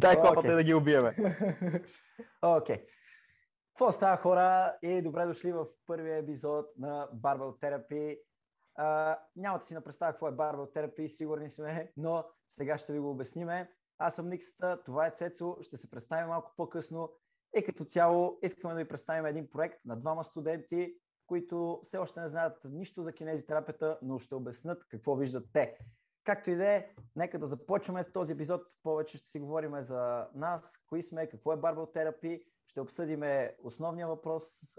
Дай клапата okay. да ги убиеме. Окей. okay. Какво става хора и добре дошли в първия епизод на Barbell Therapy. Uh, няма да си напредставя какво е Barbell Therapy, сигурни сме, но сега ще ви го обясниме. Аз съм Никсата, това е Цецо, ще се представим малко по-късно и като цяло искаме да ви представим един проект на двама студенти, които все още не знаят нищо за кинезитерапията, но ще обяснат какво виждат те. Както и да е, нека да започваме в този епизод. Повече ще си говорим за нас, кои сме, какво е барботерапи. Ще обсъдим основния въпрос,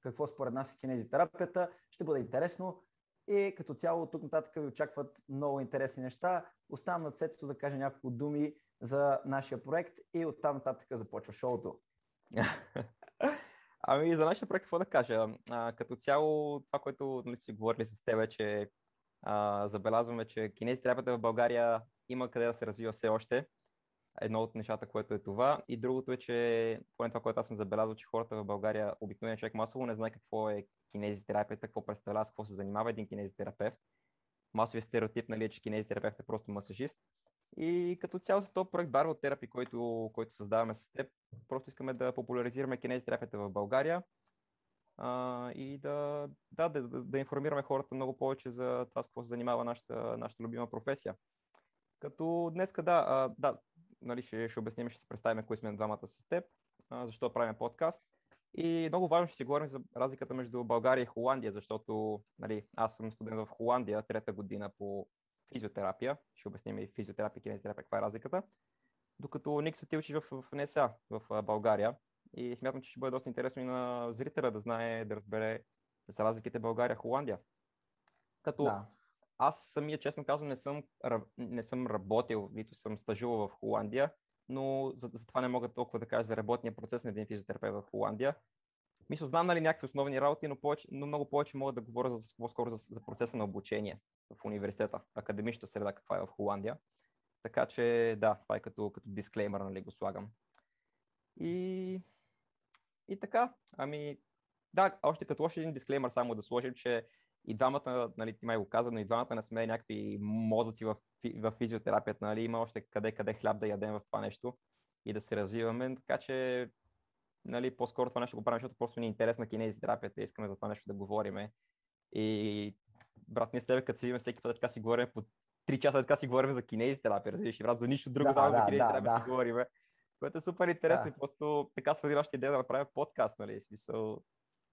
какво според нас е кинезитерапията. Ще бъде интересно. И като цяло тук нататък ви очакват много интересни неща. Оставам на Цето да кажа няколко думи за нашия проект и оттам нататък започва шоуто. Ами за нашия проект какво да кажа? А, като цяло това, което нали, си говорили с теб, че а, забелязваме, че кинезитерапията в България има къде да се развива все още. Едно от нещата, което е това. И другото е, че поне това, което аз съм забелязал, че хората в България, обикновен човек масово не знае какво е кинезитерапията, какво представлява, с какво се занимава един кинезитерапевт. Масовият стереотип нали, е, че кинезитерапевт е просто масажист. И като цяло за този проект Barrel Therapy, който, който създаваме с теб, просто искаме да популяризираме кинезитерапията в България а, и да, да, да, да информираме хората много повече за това с какво се занимава нашата, нашата любима професия. Като днеска, да, а, да нали, ще, ще обясним, ще се представим кои сме двамата с теб, а, защо правим подкаст. И много важно ще си говорим за разликата между България и Холандия, защото нали, аз съм студент в Холандия, трета година по физиотерапия. Ще обясним и физиотерапия, кинезитерапия, каква е разликата. Докато Ник се ти учиш в, в НСА в България. И смятам, че ще бъде доста интересно и на зрителя да знае, да разбере за разликите България-Холандия. Като да. аз самия, честно казвам, не съм, не съм работил, нито съм стажувал в Холандия, но за, за това не мога толкова да кажа за работния процес на един физиотерапевт в Холандия. Мисля, знам нали, някакви основни работи, но, повече, но много повече мога да говоря за, по-скоро за, за процеса на обучение в университета, академичната среда, каква е в Холандия. Така че да, това е като, като дисклеймер, нали, го слагам. И, и така, ами да, още като още един дисклеймер само да сложим, че и двамата, нали, ти май го каза, но и двамата не сме някакви мозъци в, в физиотерапията, нали, има още къде, къде хляб да ядем в това нещо и да се развиваме, така че нали, по-скоро това нещо го правим, защото просто ни е интересна кинезитерапията и искаме за това нещо да говориме. И брат, ние с тебе, като си видим всеки път така си говорим по 3 часа така си говорим за кинезитерапия, разбираш, брат, за нищо друго, да, само да, за кинезитерапия да, да. си говорим. Което е супер интересно да. и просто така свързи нашата идея да направим подкаст, нали, смисъл,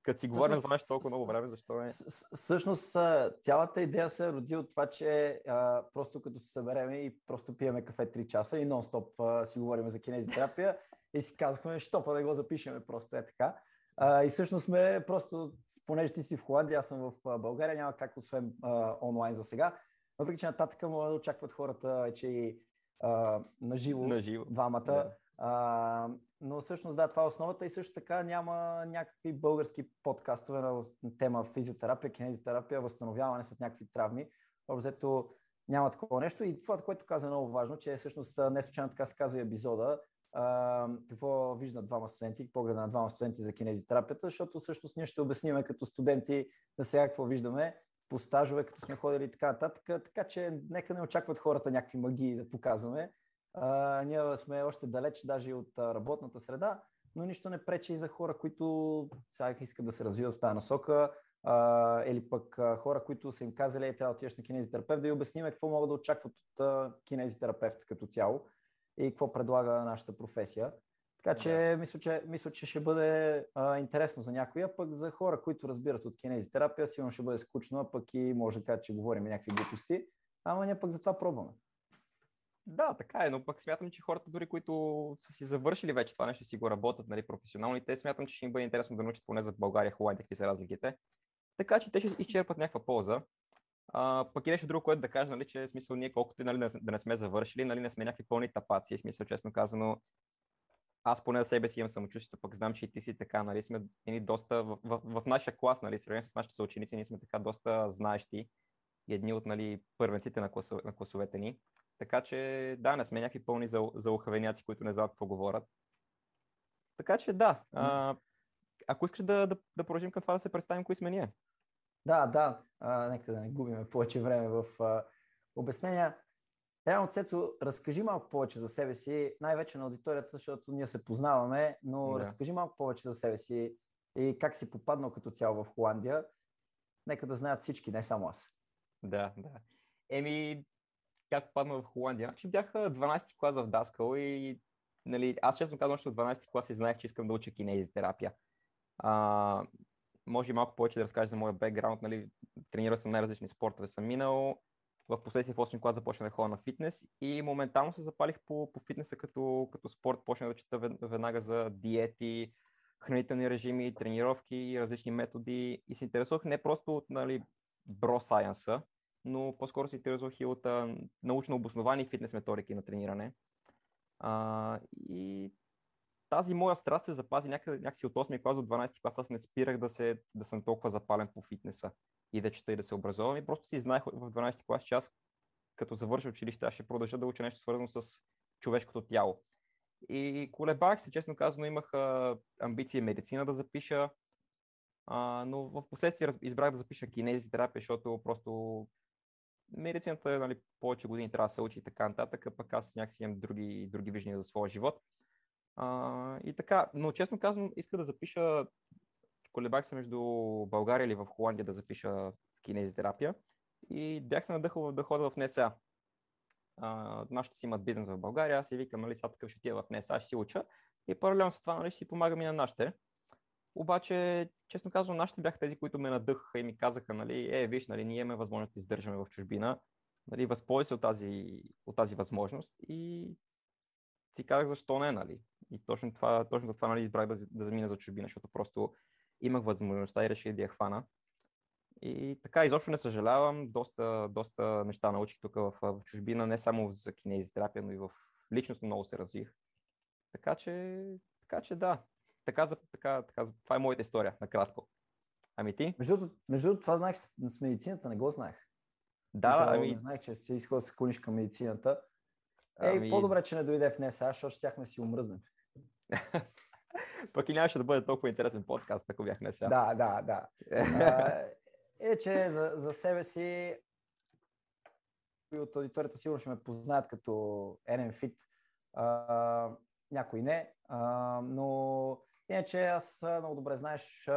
като си говорим за нещо толкова много време, защо не? Всъщност, цялата идея се роди от това, че а, просто като се събереме и просто пиеме кафе 3 часа и нон-стоп а, си говорим за кинезитерапия и си казахме, що па да го запишеме, просто е така. А, и всъщност сме просто, понеже ти си в Холандия, аз съм в България, няма как освен а, онлайн за сега. Въпреки, че нататък да очакват хората вече и а, наживо, наживо, двамата. Да. А, но всъщност да, това е основата и също така няма някакви български подкастове на тема физиотерапия, кинезитерапия, възстановяване след някакви травми. Обзето няма такова нещо и това, което каза е много важно, че всъщност не случайно така се казва и епизода, а, какво виждат двама студенти, погледа на двама студенти за кинезитерапията, защото всъщност ние ще обясним като студенти за сега какво виждаме по стажове, като сме ходили и така нататък. Така че нека не очакват хората някакви магии да показваме. А, ние сме още далеч даже от работната среда, но нищо не пречи и за хора, които сега искат да се развиват в тази насока, а, или пък а, хора, които са им казали, е, трябва да отидеш на кинезитерапевт, да й обясним какво могат да очакват от а, кинезитерапевт като цяло и какво предлага нашата професия. Така че, да. мисля, че мисля, че ще бъде а, интересно за някои, а пък за хора, които разбират от кинезитерапия, сигурно ще бъде скучно, а пък и може да кажа, че говорим някакви глупости. Ама ние пък за това пробваме. Да, така е, но пък смятам, че хората, дори които са си завършили вече това нещо, си го работят нали, професионално и те смятам, че ще им бъде интересно да научат поне за България, Холандия, какви са разликите. Така че те ще изчерпат някаква полза. А, пък и нещо друго, което да кажа, нали, че смисъл ние колкото нали, да не сме завършили, нали, не сме някакви пълни тапаци, смисъл честно казано, аз поне за себе си имам самочувствието, пък знам, че и ти си така, нали, сме ни доста, в, в, в нашия клас, нали, сравнение с нашите съученици, ние сме така доста знаещи и едни от, нали, първенците на класовете ни. Така че, да, не сме някакви пълни за, за ухавеняци, които не знаят какво говорят. Така че, да, а, ако искаш да, да, да продължим към това да се представим, кои сме ние. Да, да, а, нека да не губиме повече време в а, обяснения. Реално, Цецо, разкажи малко повече за себе си, най-вече на аудиторията, защото ние се познаваме, но Да. разкажи малко повече за себе си и как си попаднал като цяло в Холандия. Нека да знаят всички, не само аз. Да, да. Еми, как попадна в Холандия? Значи бях а, 12-ти клас в Даскал и нали, аз честно казвам, че от 12-ти клас и знаех, че искам да уча кинезитерапия. А, може и малко повече да разкажа за моя бекграунд. Нали, тренирал съм най-различни спортове, съм минал. В последствие в 8 клас започнах да ходя на фитнес и моментално се запалих по, по фитнеса като, като спорт. Почнах да чета вед- веднага за диети, хранителни режими, тренировки, различни методи и се интересувах не просто от нали, бро сайенса, но по-скоро се интересувах и от а, научно обосновани фитнес методики на трениране. А, и тази моя страст се запази някъде, някакси от 8 клас до 12 клас. Аз не спирах да, се, да съм толкова запален по фитнеса и да чета и да се образовам. И просто си знаех в 12 клас, че аз като завърша училище, аз ще продължа да уча нещо свързано с човешкото тяло. И колебах се, честно казано, имах а, амбиции медицина да запиша, а, но в последствие избрах да запиша кинезитерапия, защото просто медицината нали, повече години трябва да се учи и така нататък, пък аз някакси имам други, други виждания за своя живот. А, и така, но честно казвам, иска да запиша, колебах се между България или в Холандия да запиша кинезитерапия и бях се надъхал да ходя в НСА. Нашите си имат бизнес в България, аз си викам, нали, сега такъв ще отида в НСА, ще си уча и паралелно с това нали, ще си помагам и на нашите. Обаче, честно казвам, нашите бяха тези, които ме надъхаха и ми казаха, нали, е, виж, нали, ние имаме възможност да издържаме в чужбина, нали, възползвай се от тази, от тази възможност и си казах защо не, нали. И точно, това, точно за това нали, избрах да, да замина за чужбина, защото просто имах възможността и реших да я хвана. И така, изобщо не съжалявам, доста, доста неща научих тук в, в чужбина, не само за кинезитерапия, но и в личностно много се развих. Така че, така че да, така, за, така, така, за- това е моята история, накратко. Ами ти? Между, между това знаех с, с медицината, не го знаех. Да, Мисля, ами, Не знаех, че си искал да се клониш към медицината. Ей, ами, по-добре, че не дойде в НСА, защото щяхме си умръзнем. пък и нямаше да бъде толкова интересен подкаст, ако бях не сега. Да, да, да. А, е, че за, за себе си и от аудиторията сигурно ще ме познаят като NMFit, а, някой не, а, но иначе аз много добре знаеш,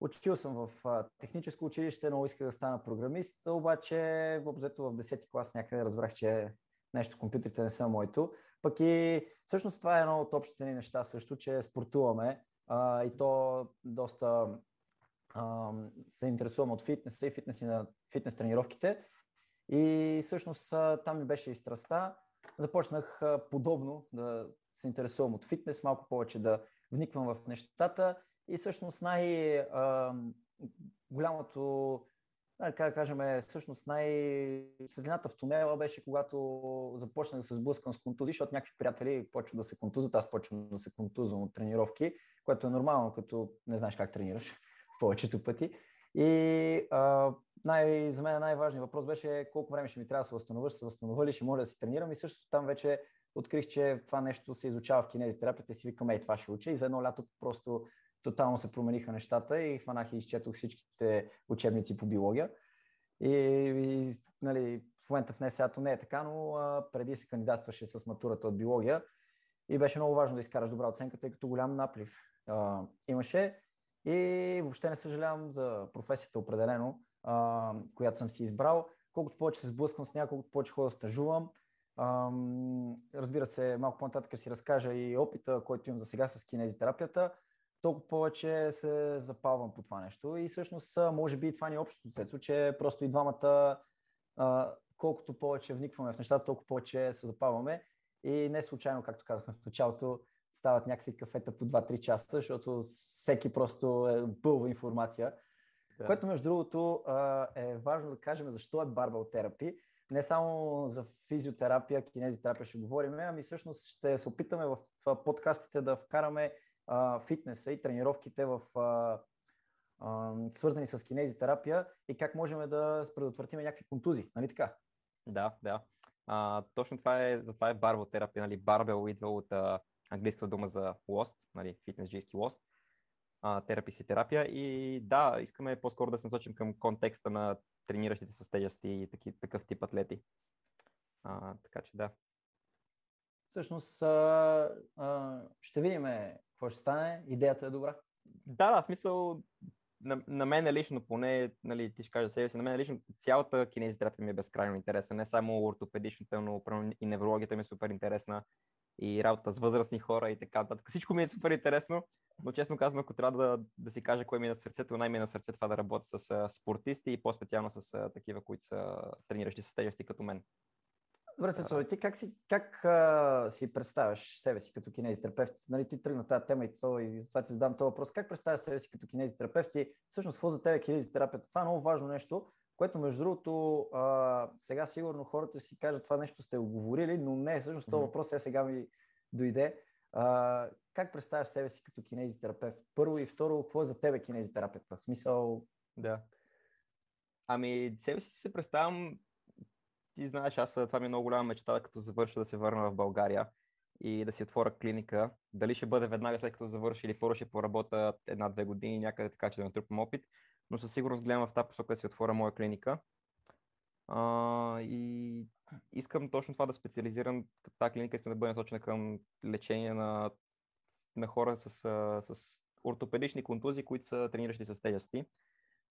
учил съм в техническо училище, много исках да стана програмист, обаче въобзето в 10 клас някъде разбрах, че нещо компютрите не са моето. Пък и всъщност това е едно от общите ни неща също, че спортуваме а, и то доста а, се интересувам от фитнеса и фитнес, на фитнес тренировките. И всъщност там ми беше и страста. Започнах подобно да се интересувам от фитнес, малко повече да вниквам в нещата. И всъщност най-голямото, как да кажем, е, всъщност най-светлината в тунела беше, когато започнах да се сблъскам с контузии, защото някакви приятели почват да се контузват, аз почвам да се контузвам от тренировки, което е нормално, като не знаеш как тренираш повечето пъти. И а, най- за мен най-важният въпрос беше колко време ще ми трябва да се възстановя, ще се възстановя ли, ще може да се тренирам и също там вече открих, че това нещо се изучава в кинезитерапията и си викам, ей, това ще уча и за едно лято просто тотално се промениха нещата и хванах и изчетох всичките учебници по биология. И, и нали, в момента в НСА-то не е така, но а, преди се кандидатстваше с матурата от биология и беше много важно да изкараш добра оценка, тъй като голям наплив а, имаше. И въобще не съжалявам за професията определено, а, която съм си избрал. Колкото повече се сблъсквам с нея, колкото повече хора стажувам. Ам, разбира се, малко по-нататък си разкажа и опита, който имам за сега с кинезитерапията, толкова повече се запалвам по това нещо. И всъщност, може би това ни е общото цецо, че просто и двамата, а, колкото повече вникваме в нещата, толкова повече се запалваме. И не случайно, както казахме в началото, стават някакви кафета по 2-3 часа, защото всеки просто е бълва информация. Да. Което, между другото, е важно да кажем защо е барбал терапи. Не само за физиотерапия, кинезитерапия ще говорим, ами всъщност ще се опитаме в подкастите да вкараме а, фитнеса и тренировките в а, а, свързани с кинезитерапия и как можем да предотвратим някакви контузии, нали така? Да, да. А, точно това е, затова е барботерапия, нали, барбел идва от а, английската дума за lost, нали, фитнес-джийски lost, терапи си терапия и да, искаме по-скоро да се насочим към контекста на трениращите с тежести и таки, такъв тип атлети. А, така че да. Всъщност а, а, ще видим какво ще стане. Идеята е добра. Да, да, смисъл на, на мен лично поне, нали, ти ще кажа себе си, на мен лично цялата кинезитерапия ми е безкрайно интересна. Не само ортопедичната, но и неврологията ми е супер интересна. И работата с възрастни хора и така нататък. Всичко ми е супер интересно, но честно казвам, ако трябва да, да си кажа кое ми е на сърцето, най-ми е на сърце това да работя с а, спортисти и по-специално с а, такива, които са трениращи с тежести като мен. Добре, Цецо, ти как, си, как а, си представяш себе си като кинезитерапевт? Нали, ти тръгна тази тема и, то, и затова ти задам този въпрос. Как представяш себе си като кинезитерапевт и всъщност какво за теб е кинезитерапията? Това е много важно нещо, което между другото а, сега сигурно хората ще си кажат това нещо сте оговорили, но не, всъщност този въпрос е сега ми дойде. Как представяш себе си като кинезитерапевт? Първо и второ, какво е за тебе кинезитерапията? В смисъл... Да. Ами, себе си се представям ти знаеш, аз това ми е много голяма мечта, като завърша да се върна в България и да си отворя клиника. Дали ще бъде веднага след като завърши или първо ще поработя една-две години някъде така, че да натрупам опит, но със сигурност гледам в тази посока да си отворя моя клиника. А, и искам точно това да специализирам. Тази клиника искам да бъде насочена към лечение на, на хора с, с ортопедични контузии, които са трениращи с тежести.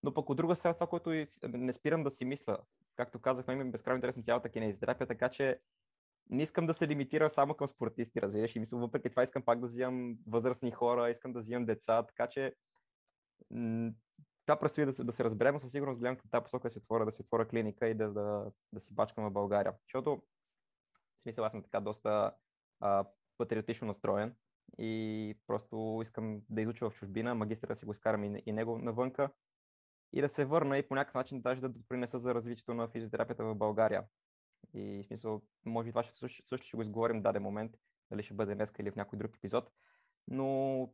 Но пък от друга страна, това, което не спирам да си мисля, както казахме, има безкрайно интересна цялата кинезитерапия, така че не искам да се лимитира само към спортисти, разбираш. И мисля, въпреки това искам пак да взимам възрастни хора, искам да взимам деца, така че това предстои да се, да се разберем, със сигурност гледам към тази посока да си отворя, да си отворя клиника и да, да, да си бачкам в България. Защото, в смисъл, аз съм така доста а, патриотично настроен и просто искам да изуча в чужбина, магистъра да си го изкарам и, и него навънка и да се върна и по някакъв начин даже да допринеса за развитието на физиотерапията в България. И в смисъл, може би това ще, също, също ще го изговорим в даден момент, дали ще бъде днес или в някой друг епизод. Но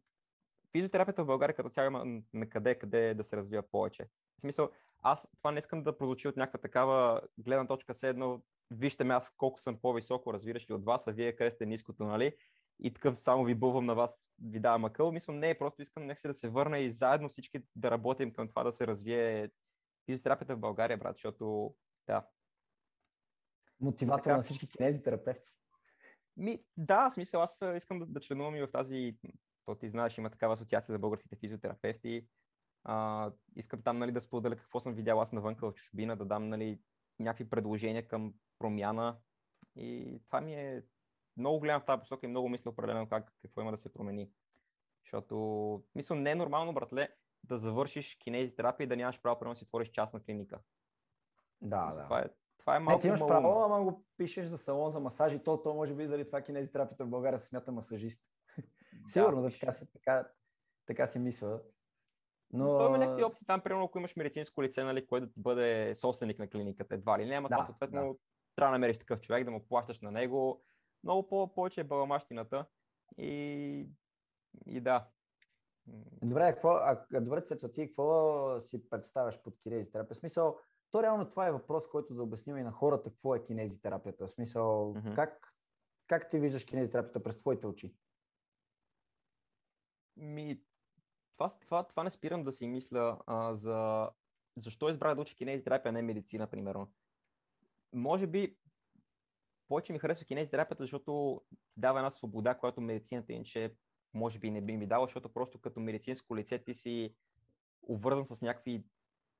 физиотерапията в България като цяло има на къде, къде да се развива повече. В смисъл, аз това не искам да прозвучи от някаква такава гледна точка, все едно, вижте ме аз колко съм по-високо, разбираш ли от вас, а вие къде сте ниското, нали? и такъв само ви бълвам на вас, ви давам акъл. Мислям, не, просто искам нека да се върна и заедно всички да работим към това да се развие физиотерапията в България, брат, защото да. Мотиватор така... на всички кинезитерапевти. Ми, да, смисъл, аз искам да, да членувам и в тази, то ти знаеш, има такава асоциация за българските физиотерапевти. А, искам там нали, да споделя какво съм видял аз навънка в чужбина, да дам нали, някакви предложения към промяна. И това ми е много гледам в тази посока и много мисля определено как, какво има да се промени. Защото, мисля, не е нормално, братле, да завършиш кинезитерапия и да нямаш право, да си отвориш частна клиника. Да, мисля, да. Това е, това е малко Не, ти имаш право, ама го пишеш за салон за масажи, то, то може би заради това кинезитерапията в България се смята масажист. Сигурно да, така, си, така, така си мисля. Но... Той има някакви опции там, примерно, ако имаш медицинско лице, нали, което да ти бъде собственик на клиниката, едва ли не, ама да, това съответно да. трябва да намериш такъв човек, да му плащаш на него, много по- повече е баламащината и, и да. Добре, какво, а, добре, Цецо, ти какво си представяш под кинезитерапия? В смисъл, то реално това е въпрос, който да обясним и на хората какво е кинезитерапията. В смисъл, mm-hmm. как, как ти виждаш кинезитерапията през твоите очи? Ми, това, това, това не спирам да си мисля а, за защо избрах да учи кинезитерапия, а не медицина, примерно. Може би повече ми харесва кинезитерапията, защото ти дава една свобода, която медицината иначе може би не би ми дала, защото просто като медицинско лице ти си увързан с някакви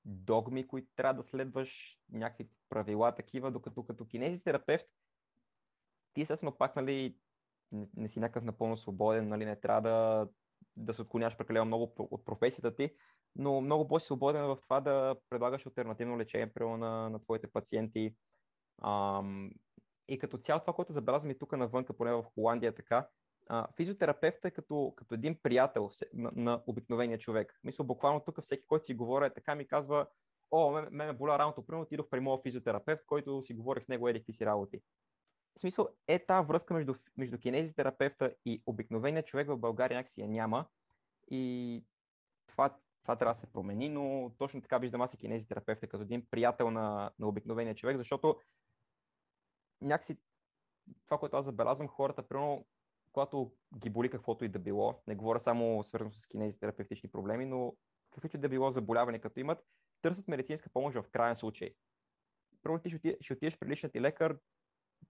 догми, които трябва да следваш, някакви правила такива, докато като кинезитерапевт ти естествено пак нали, не, не си някакъв напълно свободен, нали, не трябва да, да се отклоняваш прекалено много от професията ти, но много по-свободен в това да предлагаш альтернативно лечение на, на твоите пациенти. Ам, и като цяло това, което забелязваме тук навънка, поне в Холандия е така, а, физиотерапевта е като, като един приятел на, на обикновения човек. Мисля, буквално тук всеки, който си говори, е така ми казва, о, ме, ме боля раното, примерно отидох при моят физиотерапевт, който си говорих с него еди си работи. В смисъл е тази връзка между, между кинезитерапевта и обикновения човек в България някакси я няма и това, това трябва да се промени, но точно така виждам аз и кинезитерапевта като един приятел на, на обикновения човек, защото някакси това, което аз забелязвам, хората, примерно, когато ги боли каквото и да било, не говоря само свързано с кинези терапевтични проблеми, но каквито и да било заболяване, като имат, търсят медицинска помощ в крайен случай. Първо ти ще отидеш при личния ти лекар,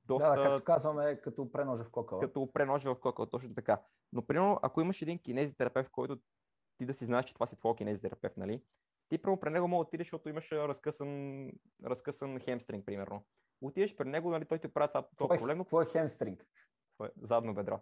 доста... Да, както казваме, като преножа в кокъл. Като преножа в кокъл, точно така. Но, примерно, ако имаш един кинезитерапевт, който ти да си знаеш, че това си твой кинезитерапевт, нали? Ти прямо при него мога да отидеш, защото имаш разкъсан, разкъсан хемстринг, примерно. Отидеш при него, нали, той ти прави това, това проблем. Какво е хемстринг? Задно бедро.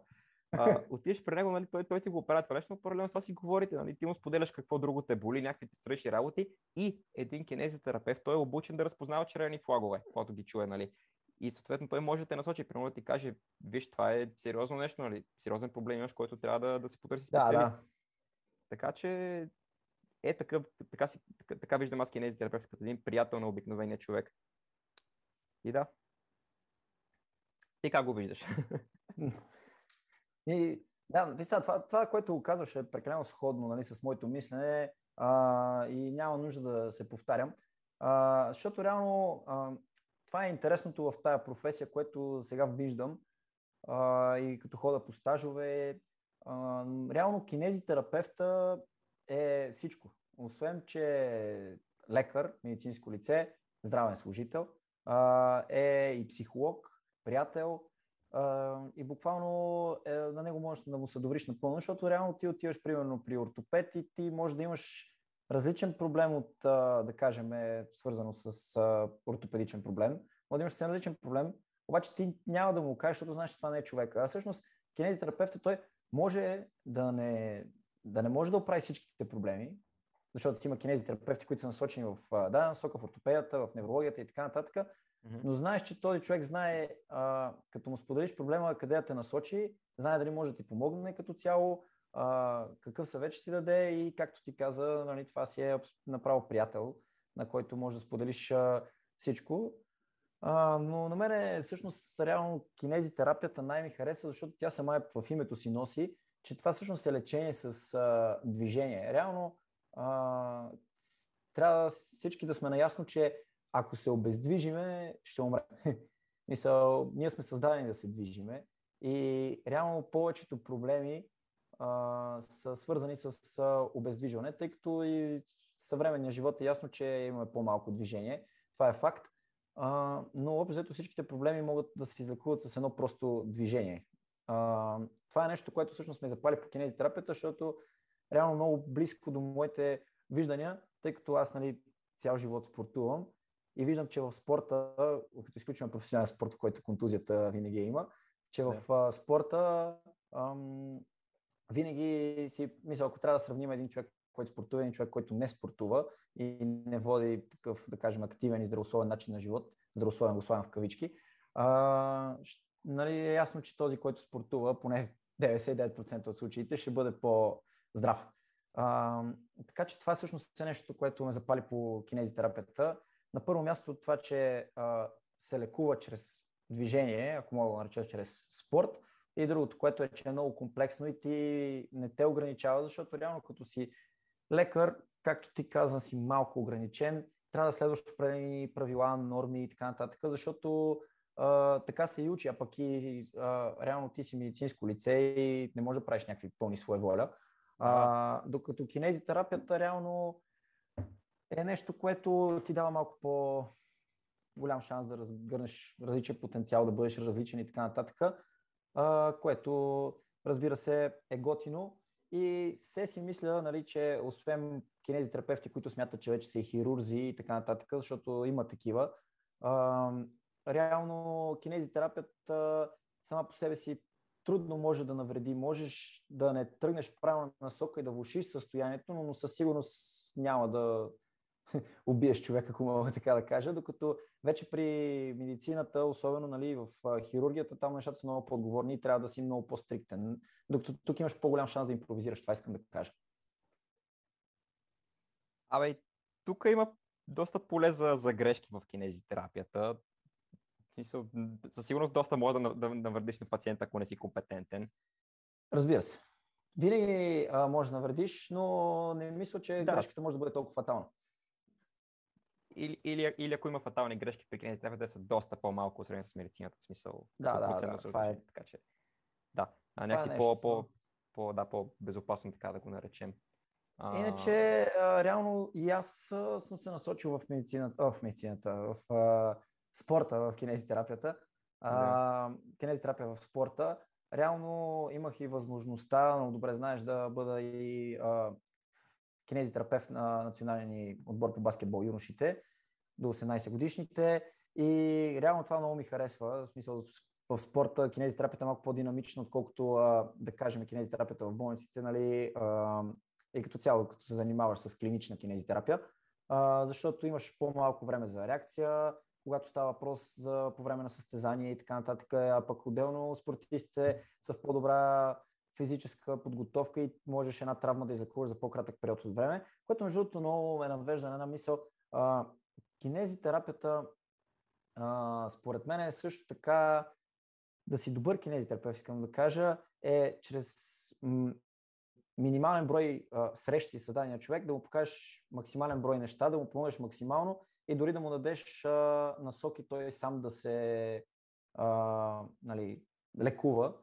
А, отидеш при него, нали, той, той ти го оправя това нещо, но паралелно с това си говорите, нали, ти му споделяш какво друго те боли, някакви ти срещи работи и един кинезитерапевт, той е обучен да разпознава червени флагове, когато ги чуе, нали. И съответно той може да те насочи, примерно да ти каже, виж, това е сериозно нещо, нали, сериозен проблем имаш, който трябва да, да се потърси специалист. Да, да. Така че е такъв, така, си, така, така виждам аз кинезитерапевт като един приятел на обикновения човек. И да. Ти как го виждаш? И, да, виса, това, това, което го казваш е прекалено сходно нали, с моето мислене а, и няма нужда да се повтарям, а, защото реално а, това е интересното в тая професия, което сега виждам а, и като хода по стажове. А, реално кинезитерапевта е всичко. Освен, че е лекар, медицинско лице, здравен служител, а, е и психолог, приятел, Uh, и буквално е, на него можеш да му се добриш напълно, защото реално ти отиваш примерно при ортопед и ти можеш да имаш различен проблем от, да кажем, е свързано с ортопедичен проблем. Може да имаш съвсем различен проблем, обаче ти няма да му кажеш, защото знаеш, че това не е човека. А всъщност кинезитерапевтът той може да не, да не може да оправи всичките проблеми, защото си има кинезитерапевти, които са насочени в, да, насока в ортопедията, в неврологията и така нататък, Mm-hmm. Но знаеш, че този човек знае, а, като му споделиш проблема, къде да те насочи, знае дали може да ти помогне като цяло, а, какъв съвет ще ти даде и както ти каза, нали, това си е направо приятел, на който може да споделиш а, всичко. А, но на мен всъщност реално кинезитерапията най-ми харесва, защото тя сама е в името си носи, че това всъщност е лечение с а, движение. Реално а, трябва всички да сме наясно, че ако се обездвижиме, ще умрем. Мисъл, ние сме създадени да се движиме и реално повечето проблеми а, са свързани с а, обездвижване, тъй като и съвременния живот е ясно, че имаме по-малко движение. Това е факт. А, но общо всичките проблеми могат да се излекуват с едно просто движение. А, това е нещо, което всъщност ме запали по кинезитерапията, защото реално много близко до моите виждания, тъй като аз нали, цял живот спортувам и виждам, че в спорта, като изключваме професионален спорт, в който контузията винаги има, че в yeah. спорта ам, винаги си мисля, ако трябва да сравним един човек, който спортува, един човек, който не спортува и не води такъв, да кажем, активен и здравословен начин на живот, здравословен го в кавички, а, нали, е ясно, че този, който спортува, поне 99% от случаите, ще бъде по-здрав. А, така че това всъщност е нещо, което ме запали по кинезитерапията на първо място това, че а, се лекува чрез движение, ако мога да нареча чрез спорт, и другото, което е, че е много комплексно и ти не те ограничава, защото реално като си лекар, както ти казва, си малко ограничен, трябва да следваш определени правила, норми и така нататък, защото а, така се и учи, а пък и а, реално ти си медицинско лице и не можеш да правиш някакви пълни своя воля. А, докато кинезитерапията реално е нещо, което ти дава малко по голям шанс да разгърнеш различен потенциал, да бъдеш различен и така нататък, което разбира се е готино. И все си мисля, нали, че освен кинезитерапевти, които смятат, че вече са и хирурзи и така нататък, защото има такива, а, реално кинезитерапията сама по себе си трудно може да навреди. Можеш да не тръгнеш в правилна насока и да влушиш състоянието, но със сигурност няма да, убиеш човек, ако мога така да кажа, докато вече при медицината, особено нали, в хирургията, там нещата са много по-отговорни и трябва да си много по-стриктен, докато тук имаш по-голям шанс да импровизираш, това искам да кажа. Абе, тук има доста поле за, за грешки в кинезитерапията. Със сигурност доста може да, да навредиш на пациента, ако не си компетентен. Разбира се. Винаги а, може да навредиш, но не мисля, че да. грешката може да бъде толкова фатална или, или, или ако има фатални грешки при кинезитерапията, те са доста по-малко сравнени с медицината, в смисъл. Да, да, да, това е... Така че, да, а някакси е по, по, по, да, по-безопасно, така да го наречем. А... Иначе, а, реално и аз съм се насочил в медицината, в медицината, в а, спорта, в кинезитерапията. а, кинезитерапия в спорта. Реално имах и възможността, но добре знаеш, да бъда и а, кинезитерапевт на националния отбор по баскетбол юношите до 18 годишните. И реално това много ми харесва. В смисъл, в спорта кинезитерапията е малко по-динамична, отколкото да кажем кинезитерапията в болниците, нали, и като цяло, като се занимаваш с клинична кинезитерапия, а, защото имаш по-малко време за реакция, когато става въпрос за по време на състезание и така нататък, а пък отделно спортистите са в по-добра физическа подготовка и можеш една травма да излекуваш за по-кратък период от време, което между другото много ме навежда на една мисъл. А, кинезитерапията а, според мен е също така да си добър кинезитерапевт, искам да кажа, е чрез м- минимален брой а, срещи с дадения човек, да му покажеш максимален брой неща, да му помогнеш максимално и дори да му дадеш а, насоки той сам да се а, нали, лекува,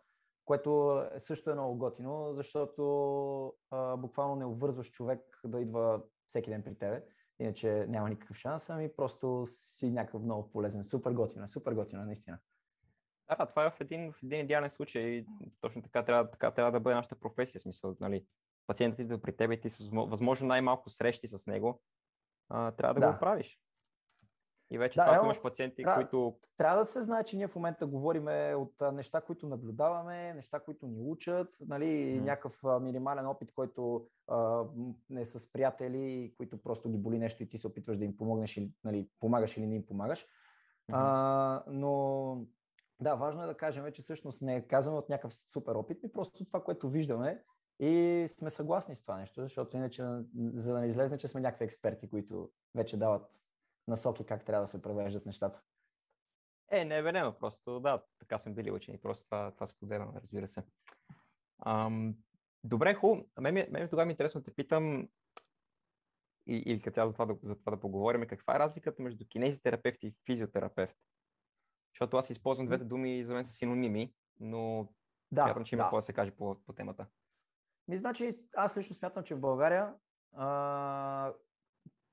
което е също е много готино, защото а, буквално не обвързваш човек да идва всеки ден при тебе, иначе няма никакъв шанс, ами просто си някакъв много полезен. Супер готино, супер готино, наистина. Да, това е в един, в един идеален случай. Точно така трябва, така трябва да бъде нашата професия. Смисъл, нали, пациентът идва при теб и ти с възможно най-малко срещи с него, а, трябва да, да. го правиш. И вече да, това, имаш пациенти, трябва, които... Трябва да се знае, че ние в момента говорим от неща, които наблюдаваме, неща, които ни учат, нали, mm. някакъв минимален опит, който а, не е с приятели, които просто ги боли нещо и ти се опитваш да им помогнеш, или, нали, помагаш или не им помагаш. Mm-hmm. А, но да, важно е да кажем, че всъщност не казваме от някакъв супер опит, ми просто това, което виждаме и сме съгласни с това нещо, защото иначе, за да не излезне, че сме някакви експерти, които вече дават насоки как трябва да се превеждат нещата. Е, не е верено, просто да, така сме били учени, просто това, това споделяме, разбира се. Ам, добре, ху, мен, мен тогава ми е интересно да те питам, или като за това, да, за това да поговорим, каква е разликата между кинезитерапевт и физиотерапевт? Защото аз използвам двете думи за мен са синоними, но да, смятам, че има да. какво да се каже по, по темата. Ми, значи, аз лично смятам, че в България а,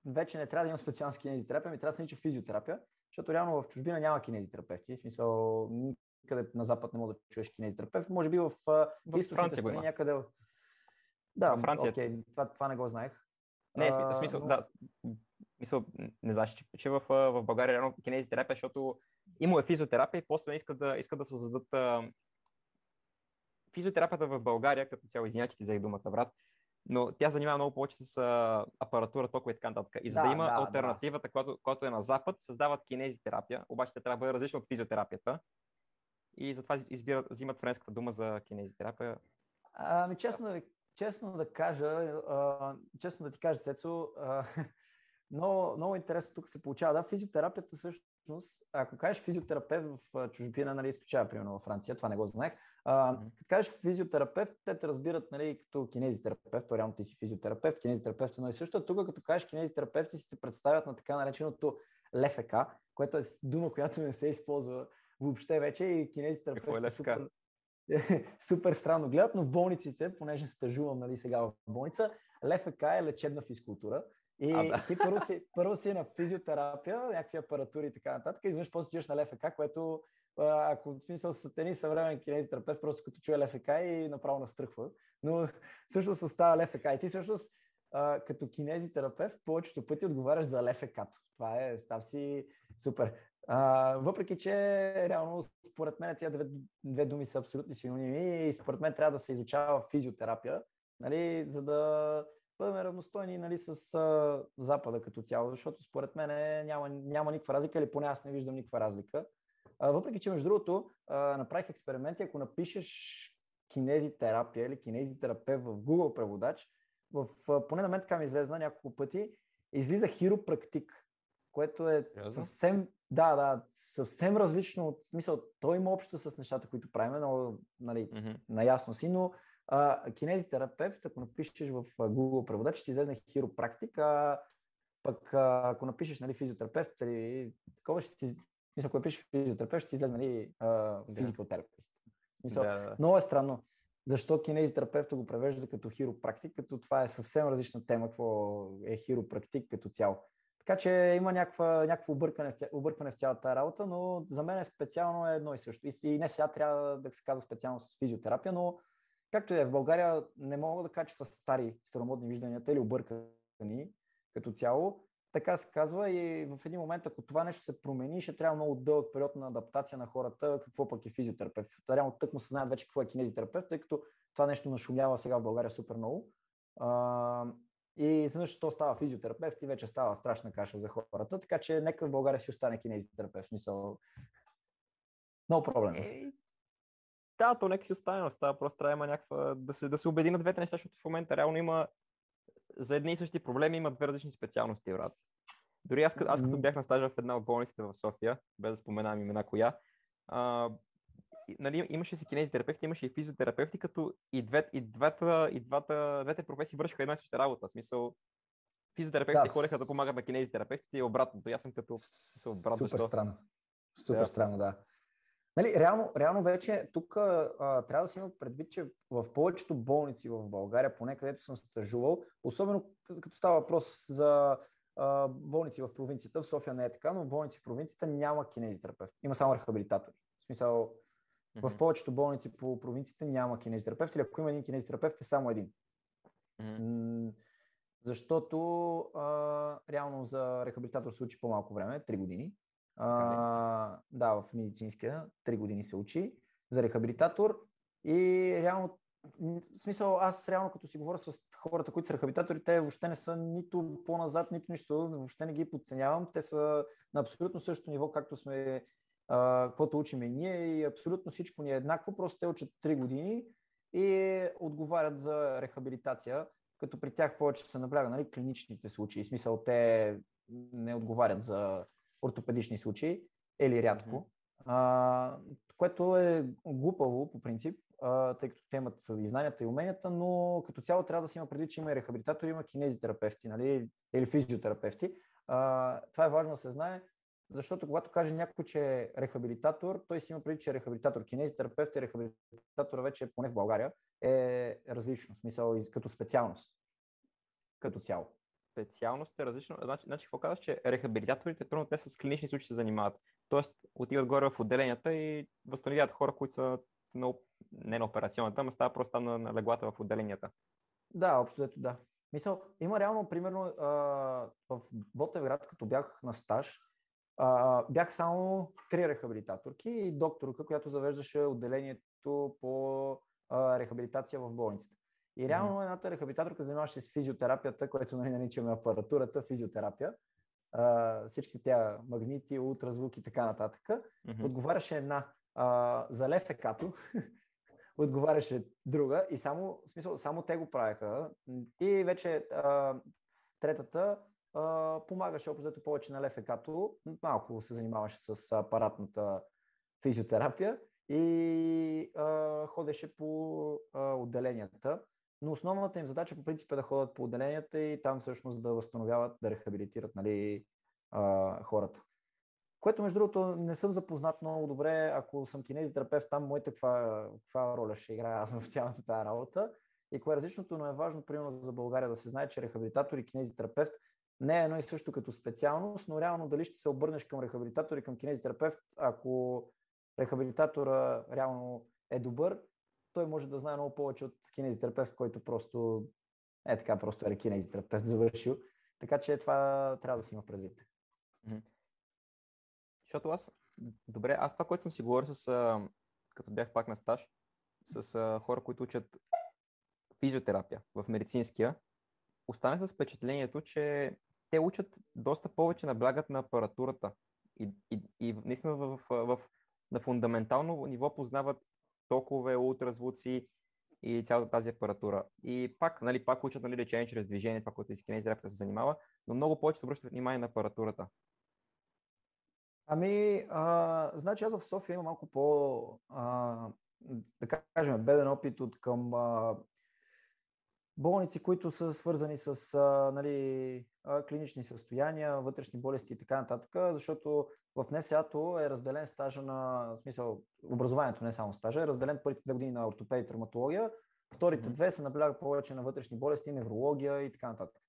вече не трябва да има специална кинезитерапия, ми трябва да се нарича физиотерапия, защото реално в чужбина няма кинезитерапевти. В смисъл, никъде на запад не може да чуеш кинезитерапевт. Може би в, в източните страни някъде. Да, Франция. Окей, това, това не го знаех. Не, в смисъл, но... да. Мисъл, не знаеш, че, че в, в България реално кинезитерапия, защото има е физиотерапия и после искат да, искат да създадат а... физиотерапията в България, като цяло, извинявай, ти взех думата, брат, но тя занимава много повече с а, апаратура, токове и така нататък. И за да, да има да, альтернативата, да. Която, която е на Запад, създават кинезитерапия, обаче тя трябва да бъде различна от физиотерапията. И затова избират, взимат френската дума за кинезитерапия. Ами, честно, честно да кажа, а, честно да ти кажа, Цецо, а, много, много интересно тук се получава. Да, физиотерапията също всъщност, ако кажеш физиотерапевт в чужбина, нали, изключава, примерно във Франция, това не го знаех. А, mm-hmm. Като кажеш физиотерапевт, те те разбират нали, като кинезитерапевт, то реално ти си физиотерапевт, кинезитерапевт е но и също. Тук, като кажеш кинезитерапевт, си те представят на така нареченото ЛФК, което е дума, която не се използва въобще вече и кинезитерапевт е, е супер, супер странно гледат, но в болниците, понеже стажувам нали, сега в болница, ЛФК е лечебна физкултура и а, да. ти първо си, първо си на физиотерапия, някакви апаратури и така нататък, и изведнъж после отиваш на ЛФК, което ако в смисъл с един съвременен кинезитерапевт, просто като чуе ЛФК и направо настръхва. Но всъщност остава ЛФК. И ти всъщност като кинезитерапевт повечето пъти отговаряш за ЛФК. Това е, став си супер. А, въпреки, че реално според мен тия две, две думи са абсолютни синоними и според мен трябва да се изучава физиотерапия, нали, за да бъдем равностойни нали, с а, Запада като цяло, защото според мен няма, няма никаква разлика или поне аз не виждам никаква разлика. А, въпреки, че между другото а, направих експерименти, ако напишеш кинезитерапия или кинезитерапевт в Google преводач, в, а, поне на мен така ми излезна няколко пъти, излиза хиропрактик, което е съвсем, да, да, съвсем различно от смисъл. Той има общо с нещата, които правим, но нали, mm-hmm. наясно си, но а, кинезитерапевт, ако напишеш в Google преводач, ще излезне хиропрактик, а пък а, ако напишеш нали, физиотерапевт или такова, ще ти, мисля, ако напишеш физиотерапевт, ще излезе нали, физикотерапевт. Мисъл, да, да. Много е странно. Защо кинезитерапевта го превежда като хиропрактик, като това е съвсем различна тема, какво е хиропрактик като цяло. Така че има някаква, някакво объркане, объркане в цялата работа, но за мен е специално е едно и също. И, и не сега трябва да се казва специално с физиотерапия, но както и е в България, не мога да кажа, че са стари старомодни вижданията или объркани като цяло. Така се казва и в един момент, ако това нещо се промени, ще трябва много дълъг период на адаптация на хората, какво пък е физиотерапевт. Реално тък му се знаят вече какво е кинезитерапевт, тъй като това нещо нашумява сега в България супер много. А, и изведнъж то става физиотерапевт и вече става страшна каша за хората, така че нека в България си остане кинезитерапевт. Мисъл, много проблем. Е, да, то нека си остане, става просто трябва има някаква, да се, да се убеди на двете неща, защото в момента реално има за едни и същи проблеми има две различни специалности, брат. Дори аз, аз като бях на стажа в една от болниците в София, без да споменавам имена коя, а, нали, имаше си кинезитерапевти, имаше и физиотерапевти, като и, две, и, двата, и двата, двете професии вършиха една и съща работа. В смисъл, физиотерапевтите да, ходеха да помагат на кинезитерапевтите и обратното. Аз съм като брат, Супер защо? странно. Супер да, странно, да. Нали, реално, реално вече тук а, трябва да се има предвид, че в повечето болници в България, поне където съм стажувал, особено като става въпрос за а, болници в провинцията, в София не е така, но в болници в провинцията няма кинезитерапевт. Има само рехабилитатори. В смисъл, mm-hmm. в повечето болници по провинцията няма кинезитерапевт или ако има един кинезитерапевт е само един. Mm-hmm. Защото а, реално за рехабилитатор се учи по-малко време, 3 години. А, да, в медицинския 3 години се учи за рехабилитатор и реално в смисъл, аз реално като си говоря с хората, които са рехабилитатори, те въобще не са нито по-назад, нито нищо, въобще не ги подценявам. Те са на абсолютно същото ниво, както сме, а, каквото учиме и ние и абсолютно всичко ни е еднакво, просто те учат 3 години и отговарят за рехабилитация, като при тях повече се набляга нали, клиничните случаи. В смисъл, те не отговарят за ортопедични случаи, или рядко, mm-hmm. а, което е глупаво по принцип, а, тъй като те имат и знанията и уменията, но като цяло трябва да се има предвид, че има и рехабилитатори, има кинезитерапевти нали, или физиотерапевти. А, това е важно да се знае, защото когато каже някой, че е рехабилитатор, той си има предвид, че е рехабилитатор. Кинезитерапевт и рехабилитатор вече, поне в България, е различно, в смисъл като специалност, като цяло специалност е различно. Значи, значи какво казваш, че рехабилитаторите, първо те с клинични случаи се занимават. Тоест, отиват горе в отделенията и възстановяват хора, които са на, не на операционната, ама става просто на, на леглата в отделенията. Да, общо ето да. Мисъл, има реално, примерно, а, в Ботевград, като бях на стаж, а, бях само три рехабилитаторки и докторка, която завеждаше отделението по а, рехабилитация в болницата. И реално mm-hmm. едната рехабилитаторка занимаваше с физиотерапията, което нали, наричаме апаратурата, физиотерапия. А, всички тя магнити, ултразвук и така нататък. Mm-hmm. Отговаряше една а, за лефекато, отговаряше друга и само, в смисъл, само те го правеха. И вече а, третата а, помагаше общо повече на лефекато, малко се занимаваше с апаратната физиотерапия и а, ходеше по а, отделенията но основната им задача по принцип е да ходят по отделенията и там всъщност да възстановяват, да рехабилитират нали, а, хората. Което, между другото, не съм запознат много добре. Ако съм кинезитерапевт, там моята каква, каква роля ще играя аз в цялата тази работа. И кое е различното, но е важно, примерно за България, да се знае, че рехабилитатор и кинезитерапевт не е едно и също като специалност, но реално дали ще се обърнеш към рехабилитатор и към кинезитерапевт, ако рехабилитатора реално е добър, той може да знае много повече от кинезитерапевт, който просто е така, просто е кинезитерапевт завършил. Така че това трябва да си има предвид. Защото аз, добре, аз това, което съм си говорил с, като бях пак на стаж, с хора, които учат физиотерапия в медицинския, останах с впечатлението, че те учат доста повече наблягат на апаратурата и, и, и наистина в, в, в, на фундаментално ниво познават токове, ултразвуци и цялата тази апаратура. И пак, нали, пак учат нали, лечение чрез движение, това, което и терапията се занимава, но много повече се обръщат внимание на апаратурата. Ами, а, значи аз в София имам малко по, а, да кажем, беден опит от към а, болници, които са свързани с а, нали, клинични състояния, вътрешни болести и така нататък, защото в НСА-то е разделен стажа на, в смисъл, образованието, не само стажа, е разделен първите две години на ортопедия и травматология, вторите две се набляга повече на вътрешни болести, неврология и така нататък.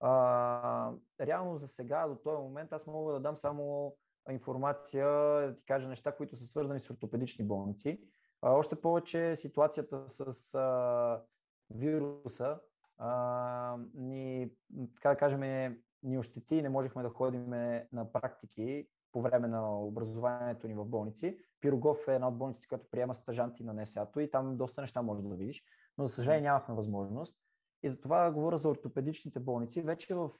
А, реално за сега, до този момент, аз мога да дам само информация, да ти кажа неща, които са свързани с ортопедични болници. А, още повече ситуацията с а, вируса а, ни, така да кажем, ни ощети и не можехме да ходим на практики по време на образованието ни в болници. Пирогов е една от болниците, която приема стъжанти на НСА-то и там доста неща може да видиш, но за съжаление нямахме възможност. И затова говоря за ортопедичните болници. Вече в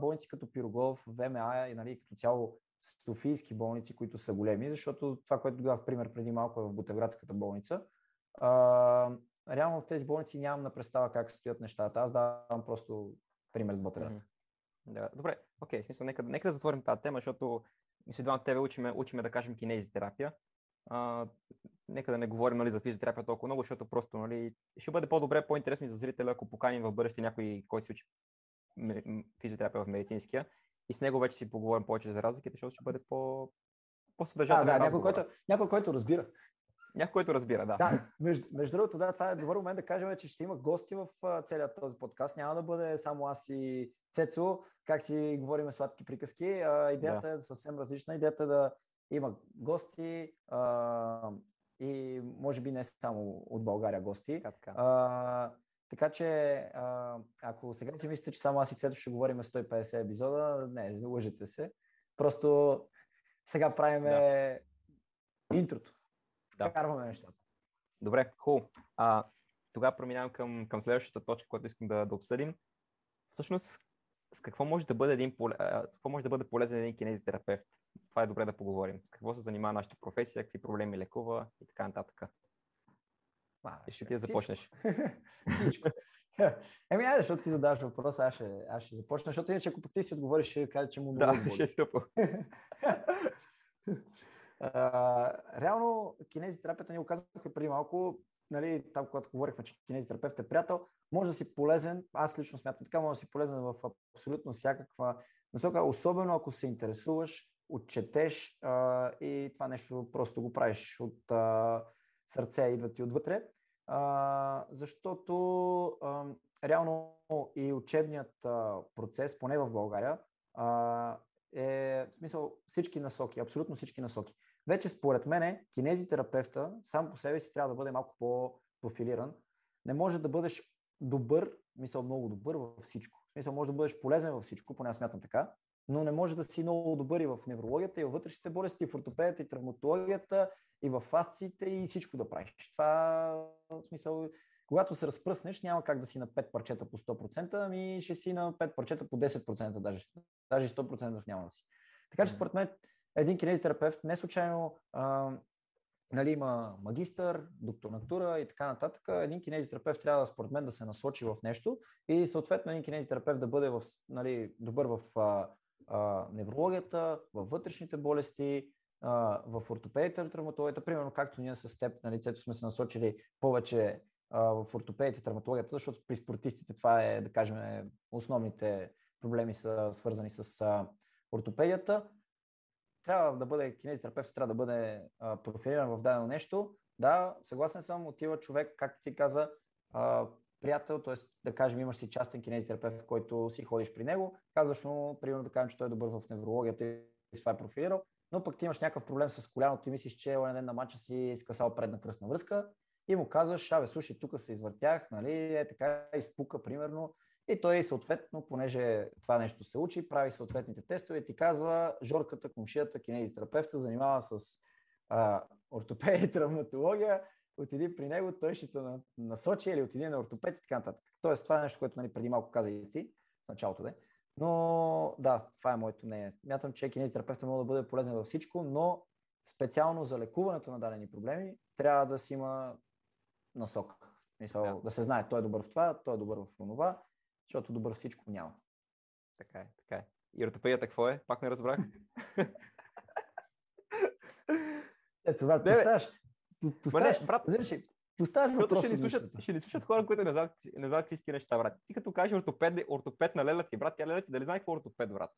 болници като Пирогов, ВМА и нали, като цяло Софийски болници, които са големи, защото това, което дадах пример преди малко е в Бутевградската болница. Реално в тези болници нямам на представа как стоят нещата. Аз давам просто пример с Ботевград. Mm-hmm. Да, добре, окей, okay, смисъл, нека, нека да затворим тази тема, защото мисля, двамата тебе учиме, учиме да кажем кинезитерапия. А, нека да не говорим нали, за физиотерапия толкова много, защото просто нали, ще бъде по-добре, по-интересно и за зрителя, ако поканим в бъдеще някой, който се учи физиотерапия в медицинския и с него вече си поговорим повече за разликите, защото ще бъде по, по-съдържателен да, да, някой който, някой, който разбира. Някой, който разбира, да. да между, между другото, да, това е добър момент да кажем, че ще има гости в целият този подкаст. Няма да бъде само аз и Цецо, как си говорим сладки приказки. Идеята да. е съвсем различна. Идеята е да има гости а, и може би не само от България гости. Така, А, така че, а, ако сега си мислите, че само аз и Цето ще говорим 150 епизода, не, лъжете се. Просто сега правим да. интрото. Да. Карваме нещата. Добре, хубаво. Тогава преминавам към, към следващата точка, която искам да, да обсъдим. Всъщност, с какво може да бъде, един, с какво може да бъде полезен един кинезитерапевт? Това е добре да поговорим. С какво се занимава нашата професия, какви проблеми лекува и така нататък. И ще ти започнеш. Всичко. Еми, айде, защото ти задаваш въпрос, аз ще, аз ще започна, защото иначе ако пък ти си отговориш, ще кажа, че му Да, ще е тъпо. реално, кинезитерапията ни го казаха преди малко, нали, там, когато говорихме, че кинезитерапевт е приятел, може да си полезен, аз лично смятам така, може да си полезен в абсолютно всякаква насока, особено ако се интересуваш, отчетеш а, и това нещо просто го правиш от а, сърце, идва ти отвътре, а, защото а, реално и учебният а, процес, поне в България, а, е в смисъл всички насоки, абсолютно всички насоки. Вече според мен кинезитерапевта сам по себе си трябва да бъде малко по-профилиран. Не може да бъдеш добър, мисъл много добър във всичко. В смисъл може да бъдеш полезен във всичко, поне аз смятам така, но не може да си много добър и в неврологията, и в вътрешните болести, и в ортопедията, и травматологията, и в фасциите, и всичко да правиш. Това, в смисъл, когато се разпръснеш, няма как да си на 5 парчета по 100%, ами ще си на 5 парчета по 10% даже. Даже 100% няма да си. Така че според мен един кинезитерапевт не случайно а, нали, има магистър, докторантура и така нататък. Един кинезитерапевт трябва, според мен, да се насочи в нещо и съответно един кинезитерапевт да бъде в, нали, добър в а, а, неврологията, във вътрешните болести, а, в ортопедията, травматологията, примерно както ние с теб на лицето сме се насочили повече а, в ортопедията, травматологията, защото при спортистите това е, да кажем, основните проблеми са свързани с а, ортопедията трябва да бъде кинезитерапевт, трябва да бъде профилиран в дадено нещо. Да, съгласен съм, отива човек, както ти каза, а, приятел, т.е. да кажем имаш си частен кинезитерапевт, който си ходиш при него, казваш му, примерно да кажем, че той е добър в неврологията и това е профилирал, но пък ти имаш някакъв проблем с коляното и мислиш, че е ден на мача си скъсал предна кръстна връзка и му казваш, абе, слушай, тук се извъртях, нали, е така, изпука, примерно, и той съответно, понеже това нещо се учи, прави съответните тестове и ти казва, Жорката, комшията, кинезитерапевта, занимава с а, ортопедия и травматология, отиди при него, той ще те насочи или отиди на ортопед и така нататък. Тоест, това е нещо, което нали, преди малко каза и ти, в началото да Но да, това е моето мнение. Мятам, че кинезитерапевта може да бъде полезен във всичко, но специално за лекуването на дадени проблеми трябва да си има насока. Мисъл, да. да се знае, той е добър в това, той е добър в това защото добър всичко няма. Така е, така е. И ортопедията какво е? Пак не разбрах. Ето, брат, поставяш, поставяш, брат, знаеш, поставяш въпроса. Ще ни, слушат, ще ни слушат хора, които не знаят, не знаят какви си неща, брат. Ти като кажеш ортопед, ортопед на леля ти, брат, тя леля ти, дали знае какво е ортопед, брат?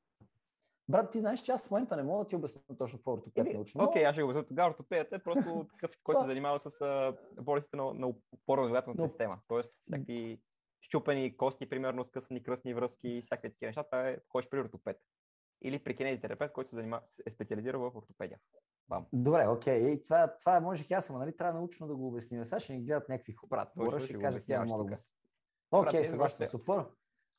Брат, ти знаеш, че аз в момента не мога да ти обясня точно какво е ортопед научно. Окей, okay, аз ще го обясня. Тогава ортопедията е просто такъв, който се занимава с болестите на, на опорно-двигателната система. Тоест, всякакви щупени кости, примерно скъсани кръстни връзки и всякакви такива неща, това е ходиш при ортопед. Или при кинезитерапевт, който се занимава, е специализирал в ортопедия. Бам. Добре, окей. И това, това може и аз съм, нали? Трябва научно да го обясним. Сега ще ни гледат някакви хора, ще ще го кажат, тя мога да го... Окей, ние съгласен Супер.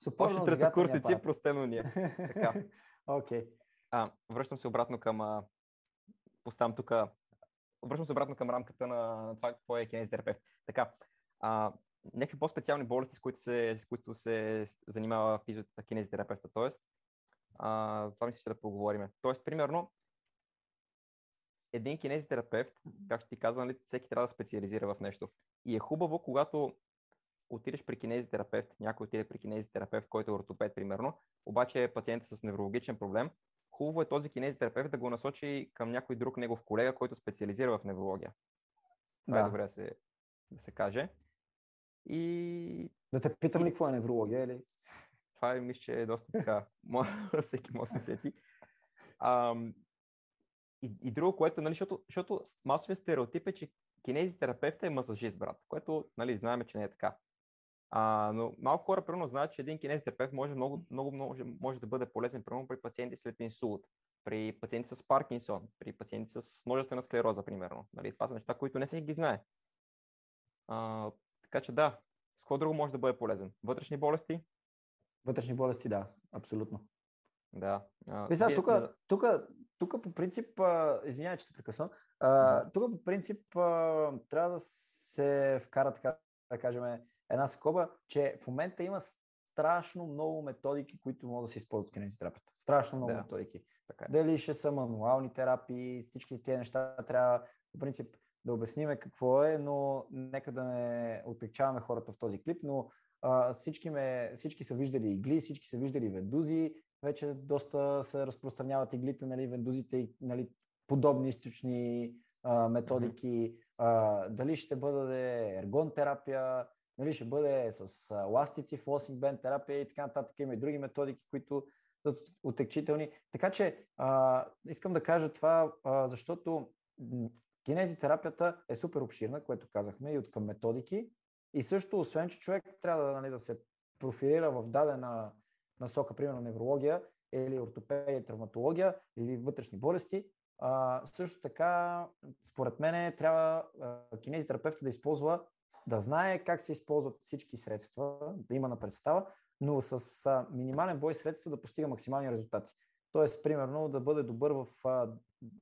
Супер. Още трета курсици, простено ни е. Така. Окей. А, връщам се обратно към... А, поставям тук... Връщам се обратно към рамката на, на това, какво е кинезитерапевт. Така, а, някакви по-специални болести, с които се, с които се занимава физио- кинезитерапевта. Тоест, а, за това мисля, че да поговорим. Тоест, примерно, един кинезитерапевт, както ти казвам, нали, всеки трябва да специализира в нещо. И е хубаво, когато отидеш при кинезитерапевт, някой отиде при кинезитерапевт, който е ортопед, примерно, обаче е пациент с неврологичен проблем, хубаво е този кинезитерапевт да го насочи към някой друг негов колега, който специализира в неврология. Това е Да. добре да се, да се каже. И Да те питам ли какво е неврология или? това е, мисля, че е доста така. Всеки може да се сети. Ам, и, и друго, което, нали, защото, защото масовия стереотип е, че кинезитерапевт е масажист, брат, което, нали, знаем, че не е така. А, но малко хора, примерно, знаят, че един кинезитерапевт може много, много, може, може да бъде полезен, примерно, при пациенти след инсулт, при пациенти с Паркинсон, при пациенти с множествена склероза, примерно. Нали, това са неща, които не всеки ги знае. А, така че да, с какво друго може да бъде полезен? Вътрешни болести? Вътрешни болести, да, абсолютно. Да. Вие тук, тук, тук по принцип, извинявай, че те прекъсвам, тук по принцип а, трябва да се вкара, така да кажем, една скоба, че в момента има страшно много методики, които могат да се използват в кинезитерапията. Страшно много Да. методики. Така е. Дали ще са мануални терапии, всички тези неща трябва по принцип да обясниме какво е, но нека да не отекчаваме хората в този клип, но а, всички, ме, всички са виждали игли, всички са виждали вендузи, вече доста се разпространяват иглите, нали, вендузите и нали, подобни източни а, методики. А, дали ще бъде ергон терапия, дали ще бъде с а, ластици, флосинг бен терапия и така нататък. Има и други методики, които са отекчителни. Така че а, искам да кажа това, а, защото кинезитерапията е супер обширна, което казахме, и от към методики. И също, освен, че човек трябва да, нали, да се профилира в дадена насока, примерно неврология или ортопедия, травматология или вътрешни болести, а, също така, според мен, трябва кинезитерапевта да използва, да знае как се използват всички средства, да има на представа, но с а, минимален бой средства да постига максимални резултати. Тоест, примерно, да бъде добър в а,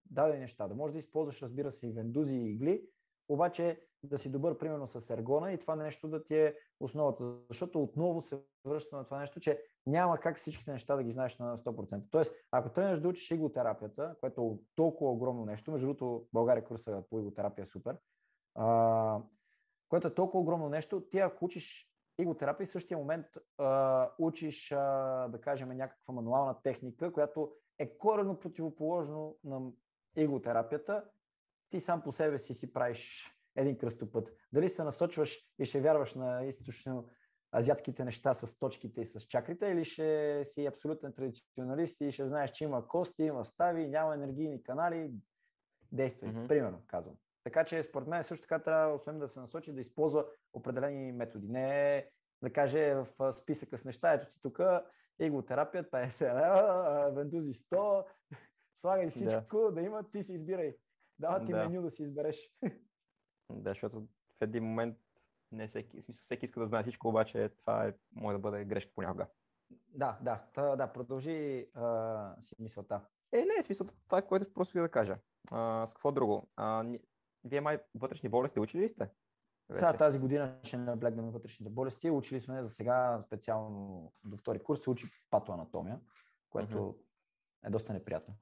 дадени неща. Да можеш да използваш, разбира се, и вендузи и игли, обаче да си добър, примерно, с ергона и това нещо да ти е основата. Защото отново се връща на това нещо, че няма как всичките неща да ги знаеш на 100%. Тоест, ако тръгнеш да учиш иглотерапията, което е толкова огромно нещо, между другото, България курса по иглотерапия е супер, а, което е толкова огромно нещо, ти ако учиш иглотерапия, в същия момент а, учиш, а, да кажем, някаква мануална техника, която е коренно противоположно на иглотерапията, ти сам по себе си си правиш един кръстопът. Дали се насочваш и ще вярваш на източно азиатските неща с точките и с чакрите, или ще си абсолютен традиционалист и ще знаеш, че има кости, има стави, няма енергийни канали, действай, mm-hmm. примерно казвам. Така че според мен също така трябва, освен да се насочи, да използва определени методи. Не е да каже в списъка с неща, ето ти тук иглотерапия 50 лева, вендузи 100, слагай всичко, да. да има, ти си избирай. Дава ти Да. меню да си избереш. Да, защото в един момент не всеки, в смисъл, всеки иска да знае всичко, обаче това е, може да бъде грешка понякога. Да, да, та, да, продължи а, си мисълта. Е, не, смисъл, това е което просто ви да кажа. А, с какво друго? А, вие май вътрешни болести учили ли сте? Сега Вече? тази година ще наблегнем на вътрешните болести. Учили сме за сега специално до втори курс се учи патоанатомия, което е доста неприятно.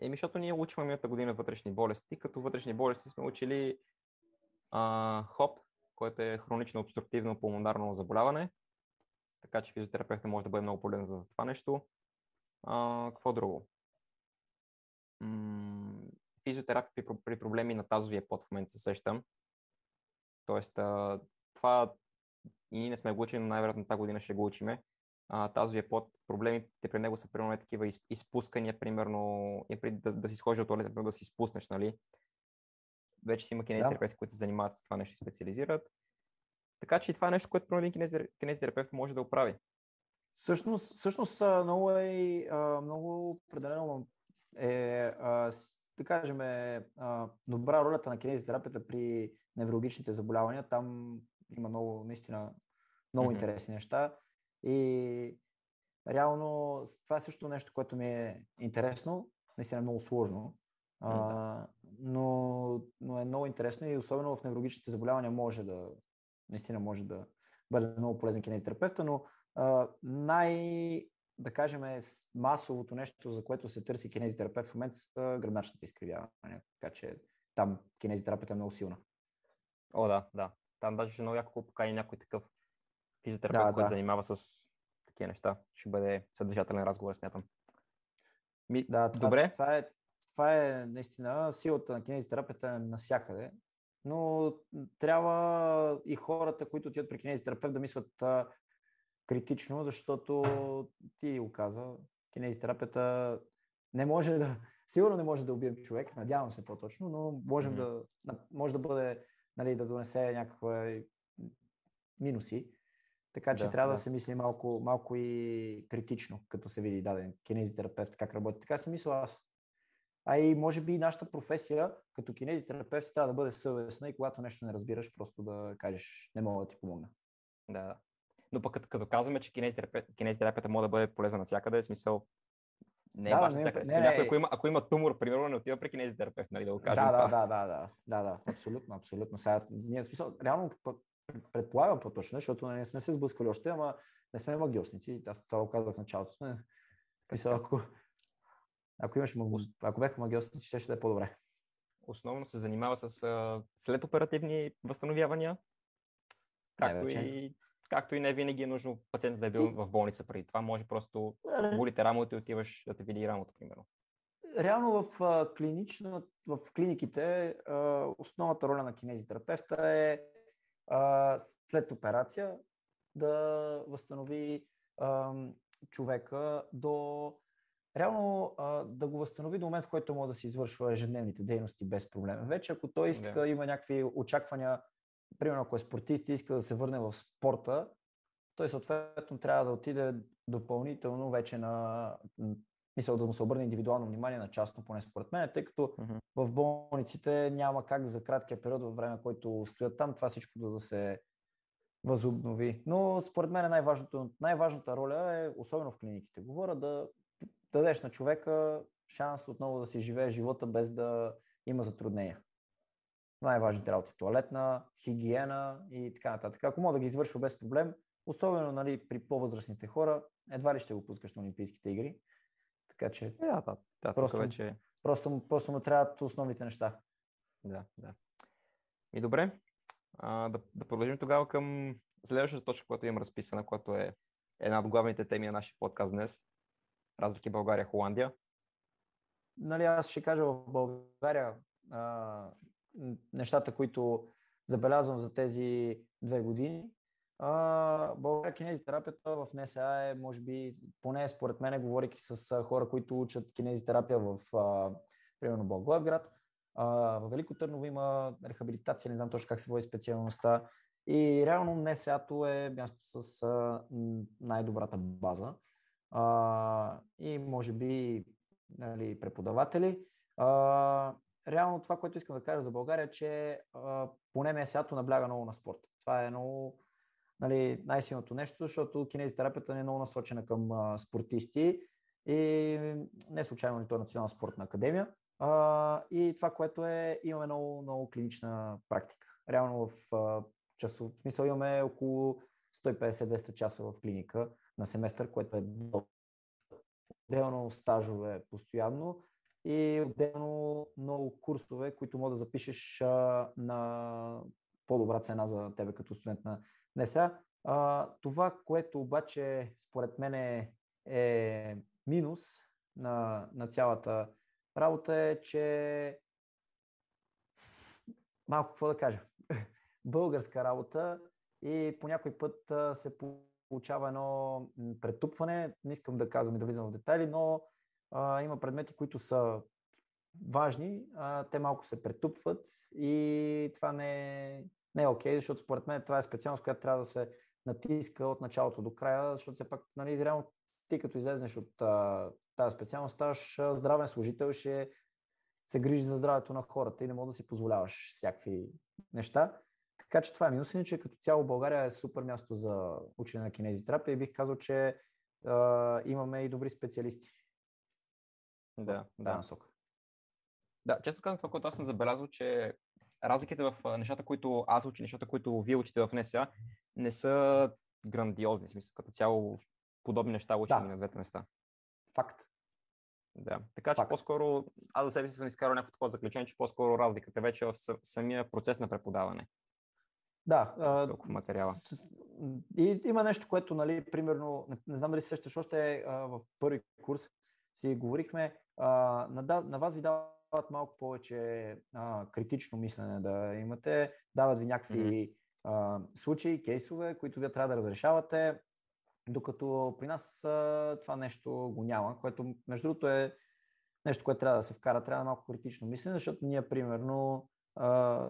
Еми, защото ние учихме миналата година вътрешни болести, като вътрешни болести сме учили а, ХОП, което е хронично обструктивно пулмонарно заболяване, така че физиотерапевта може да бъде много полезен за това нещо. А, какво друго? М- физиотерапия при проблеми на тазовия пот в момента се сещам. Тоест, а, това и ние не сме го учили, но най-вероятно тази година ще го учиме. А, тазовия пот, проблемите при него са примерно е такива из, изпускания, примерно, и при, да, да си схожи от туалета, примерно да си изпуснеш, нали? Вече си има кинезитерапевти, които се занимават с това нещо и специализират. Така че и това е нещо, което един кинезитерапевт може да оправи. Всъщност, всъщност много е, много определено е, да кажем, е, добра ролята на кинезитерапията при неврологичните заболявания. Там има много, наистина, много mm-hmm. интересни неща. И реално това е също нещо, което ми е интересно. Наистина е много сложно. Mm-hmm. но, но е много интересно и особено в неврологичните заболявания може да, наистина може да бъде много полезен кинезитерапевта, но а, най, да кажем, масовото нещо, за което се търси кинезитерапевт в момента са гръбначните изкривявания. Така че там кинезитерапията е много силна. О, да, да. Там даже много яко покани някой такъв физиотерапевт, да, който да. занимава с такива неща. Ще бъде съдържателен разговор, смятам. Ми, да, това, Добре. Това е, това е наистина силата на кинезитерапията е навсякъде, но трябва и хората, които отиват при кинезитерапевт да мислят а, критично, защото ти го каза, кинезитерапията не може да, сигурно не може да убием човек, надявам се по-точно, но можем mm-hmm. да, може да бъде, нали, да донесе някаква минуси. Така че да, трябва да. да се мисли малко, малко и критично, като се види даден кинезитерапевт как работи. Така си мисля аз. А и може би нашата професия като кинезитерапевт трябва да бъде съвестна и когато нещо не разбираш, просто да кажеш, не мога да ти помогна. Да, но пък като, като казваме, че кинезитерапията, може да бъде полезна навсякъде, е смисъл не е да, важно не, всяка. Не, някой, ако, има, ако има тумор, примерно, не отива при кинезитерапевт, нали, да го кажем. Да, да, да, да, да, да, да, абсолютно, абсолютно. Сега, ние, смисъл, реално предполагам по-точно, защото не сме се сблъскали още, ама не сме магиосници. Аз това го казах в началото. Мисля, ако, ако, имаш, ако бяха магиосници, ще, ще да е по-добре. Основно се занимава с а, следоперативни възстановявания, както и както и не винаги е нужно пациентът да е бил в болница преди това. Може просто болите рамото и отиваш да те види рамото, примерно. Реално в, а, клинично, в клиниките основната роля на кинезитерапевта е след операция да възстанови човека до реално а, да го възстанови до момент, в който може да се извършва ежедневните дейности без проблем. Вече ако той иска, да. има някакви очаквания примерно ако е спортист и иска да се върне в спорта, той съответно трябва да отиде допълнително вече на мисъл да му се обърне индивидуално внимание на частно, поне според мен, тъй като uh-huh. в болниците няма как за краткия период във време, който стоят там, това всичко да, да се възобнови. Но според мен най-важното, най-важната роля е, особено в клиниките, говоря, да дадеш на човека шанс отново да си живее живота без да има затруднения най-важните работи. Туалетна, хигиена и така нататък. Ако мога да ги извършва без проблем, особено нали, при по-възрастните хора, едва ли ще го пускаш на Олимпийските игри. Така че. Да, да, да просто, вече... просто, просто му трябват основните неща. Да, да. И добре. А, да, да продължим тогава към следващата точка, която имам разписана, която е една от главните теми на нашия подкаст днес. Разлики България-Холандия. Нали, аз ще кажа в България а, нещата, които забелязвам за тези две години. А, България кинезитерапията в НСА е, може би, поне според мен, говоряки с хора, които учат кинезитерапия в, а, примерно, Благоевград. в Велико Търново има рехабилитация, не знам точно как се води специалността. И реално НСА-то е място с а, най-добрата база. А, и може би нали, преподаватели. А, реално това, което искам да кажа за България, е, че а, поне НСА-то набляга много на спорт. Това е много нали, най-силното нещо, защото кинезитерапията е много насочена към а, спортисти и не случайно ли то е Национална спортна академия. А, и това, което е, имаме много, много клинична практика. Реално в а, часов, смисъл имаме около 150-200 часа в клиника на семестър, което е отделно стажове постоянно и отделно много курсове, които мога да запишеш а, на по-добра цена за тебе като студент на НСА. А, това, което обаче според мен е, е минус на, на цялата работа е, че малко какво да кажа. Българска работа и по някой път се получава едно претупване. Не искам да казвам и да влизам в детайли, но а, има предмети, които са важни, а, те малко се претупват и това не е, не е окей, защото според мен това е специалност, която трябва да се натиска от началото до края, защото все пак, нали, реално ти като излезнеш от а, тази специалност, ставаш здравен служител, ще се грижи за здравето на хората и не мога да си позволяваш всякакви неща. Така че това е минус, че като цяло България е супер място за учене на кинезитерапия и бих казал, че а, имаме и добри специалисти. Да, да. Насока. Да, често казвам това, което аз съм забелязал, че разликите в нещата, които аз уча, нещата, които вие учите в НСА, не са грандиозни. В смисъл, като цяло подобни неща учим да. на двете места. Факт. Да, така че Факт. по-скоро, аз за себе си съм изкарал някакво такова заключение, че по-скоро разликата вече е в самия процес на преподаване. Да. Толкова материала. И има нещо, което, нали, примерно, не, не знам дали се сещаш, още а, в първи курс си говорихме, а, на, на вас ви дават малко повече а, критично мислене да имате, дават ви някакви mm-hmm. а, случаи, кейсове, които вие трябва да разрешавате, докато при нас а, това нещо го няма, което между другото е нещо, което трябва да се вкара, трябва да е малко критично мислене, защото ние, примерно, а,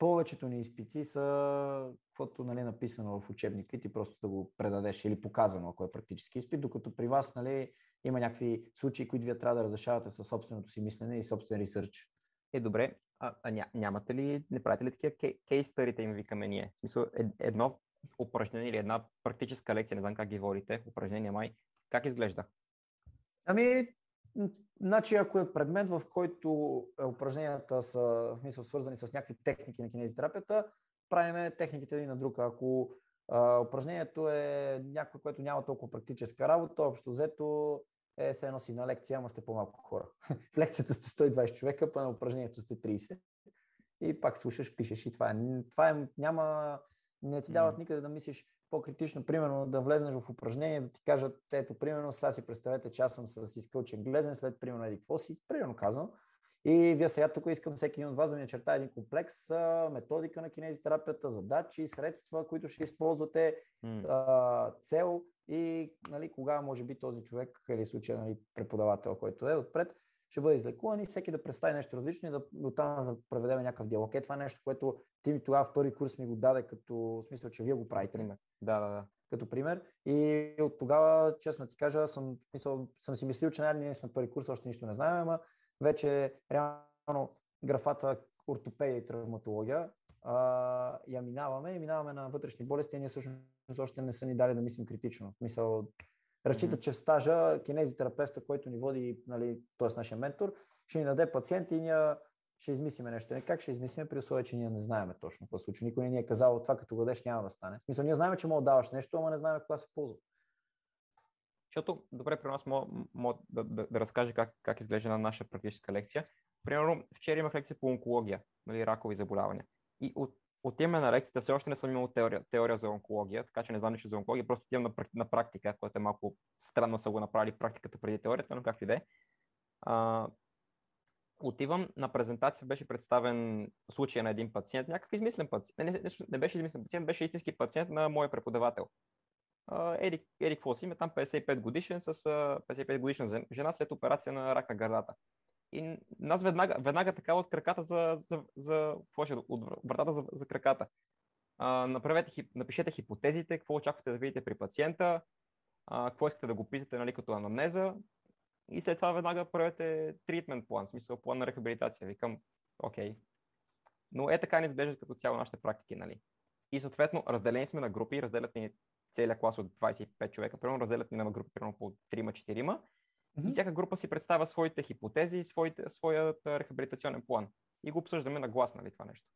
повечето ни изпити са каквото нали, написано в учебника и ти просто да го предадеш или показано, ако е практически изпит, докато при вас нали, има някакви случаи, които вие трябва да разрешавате със собственото си мислене и собствен ресърч. Е, добре. А, а ня, нямате ли, не правите ли такива кейстърите им викаме ние? Мисъл, едно упражнение или една практическа лекция, не знам как ги водите, упражнение май, как изглежда? Ами, Значи, ако е предмет, в който е, упражненията са в смисъл, свързани с някакви техники на кинезитерапията, правиме техниките един на друг. Ако а, упражнението е някое, което няма толкова практическа работа, общо взето е се едно си на лекция, ама сте по-малко хора. в лекцията сте 120 човека, па на упражнението сте 30. И пак слушаш, пишеш и това е. Това е няма, не ти дават никъде да мислиш по-критично, примерно да влезнеш в упражнение, да ти кажат, ето, примерно, сега си представете, че аз съм с изкълчен глезен, след примерно еди какво си, примерно казвам. И вие сега тук искам всеки един от вас да ми начерта един комплекс, методика на кинезитерапията, задачи, средства, които ще използвате, mm. цел и нали, кога може би този човек или случай нали, преподавател, който е отпред, ще бъде излекуван и всеки да представи нещо различно и да оттам да проведем някакъв диалог. Е това е нещо, което ти ми тогава в първи курс ми го даде като смисъл, че вие го правите. Пример. Да, да, да. Като пример. И от тогава, честно ти кажа, съм, мисъл, съм си мислил, че ние сме първи курс, още нищо не знаем, ама вече реално графата ортопедия и травматология а, я минаваме и минаваме на вътрешни болести, ние всъщност още не са ни дали да мислим критично. Мисъл, Разчита, mm-hmm. че в стажа кинезитерапевта, който ни води, нали, т.е. нашия ментор, ще ни даде пациент и ние ще измислиме нещо. Не как ще измислиме при условие, че ние не знаем точно какво случва. Никой не ни е казал това, като го дадеш няма да стане. В смисъл, ние знаем, че мога да даваш нещо, ама не знаем кога се ползва. Защото, добре, при нас мога, да, да, да разкажа как, как изглежда на наша практическа лекция. Примерно, вчера имах лекция по онкология, нали, ракови заболявания. И от отиваме на лекцията, все още не съм имал теория, теория за онкология, така че не знам нищо за онкология, просто отивам на, на практика, което е малко странно са го направили практиката преди теорията, но както и да е. Отивам на презентация, беше представен случая на един пациент, някакъв измислен пациент. Не, не, не беше измислен пациент, беше истински пациент на моя преподавател. Ерик, Ерик какво си, там 55 годишен с 55 годишна жена след операция на рак на гърдата. И нас веднага, веднага така от краката за, за, за от вратата за, за краката. А, направете, напишете хипотезите, какво очаквате да видите при пациента, а, какво искате да го питате нали, като анамнеза и след това веднага правете тритмент план, смисъл план на рехабилитация. Викам, окей. Но е така не изглежда като цяло нашите практики. Нали. И съответно, разделени сме на групи, разделят ни целият клас от 25 човека, примерно разделят ни на групи примерно по 3-4 Mm-hmm. И всяка група си представя своите хипотези и своите, своят рехабилитационен план. И го обсъждаме на глас, нали, това нещо.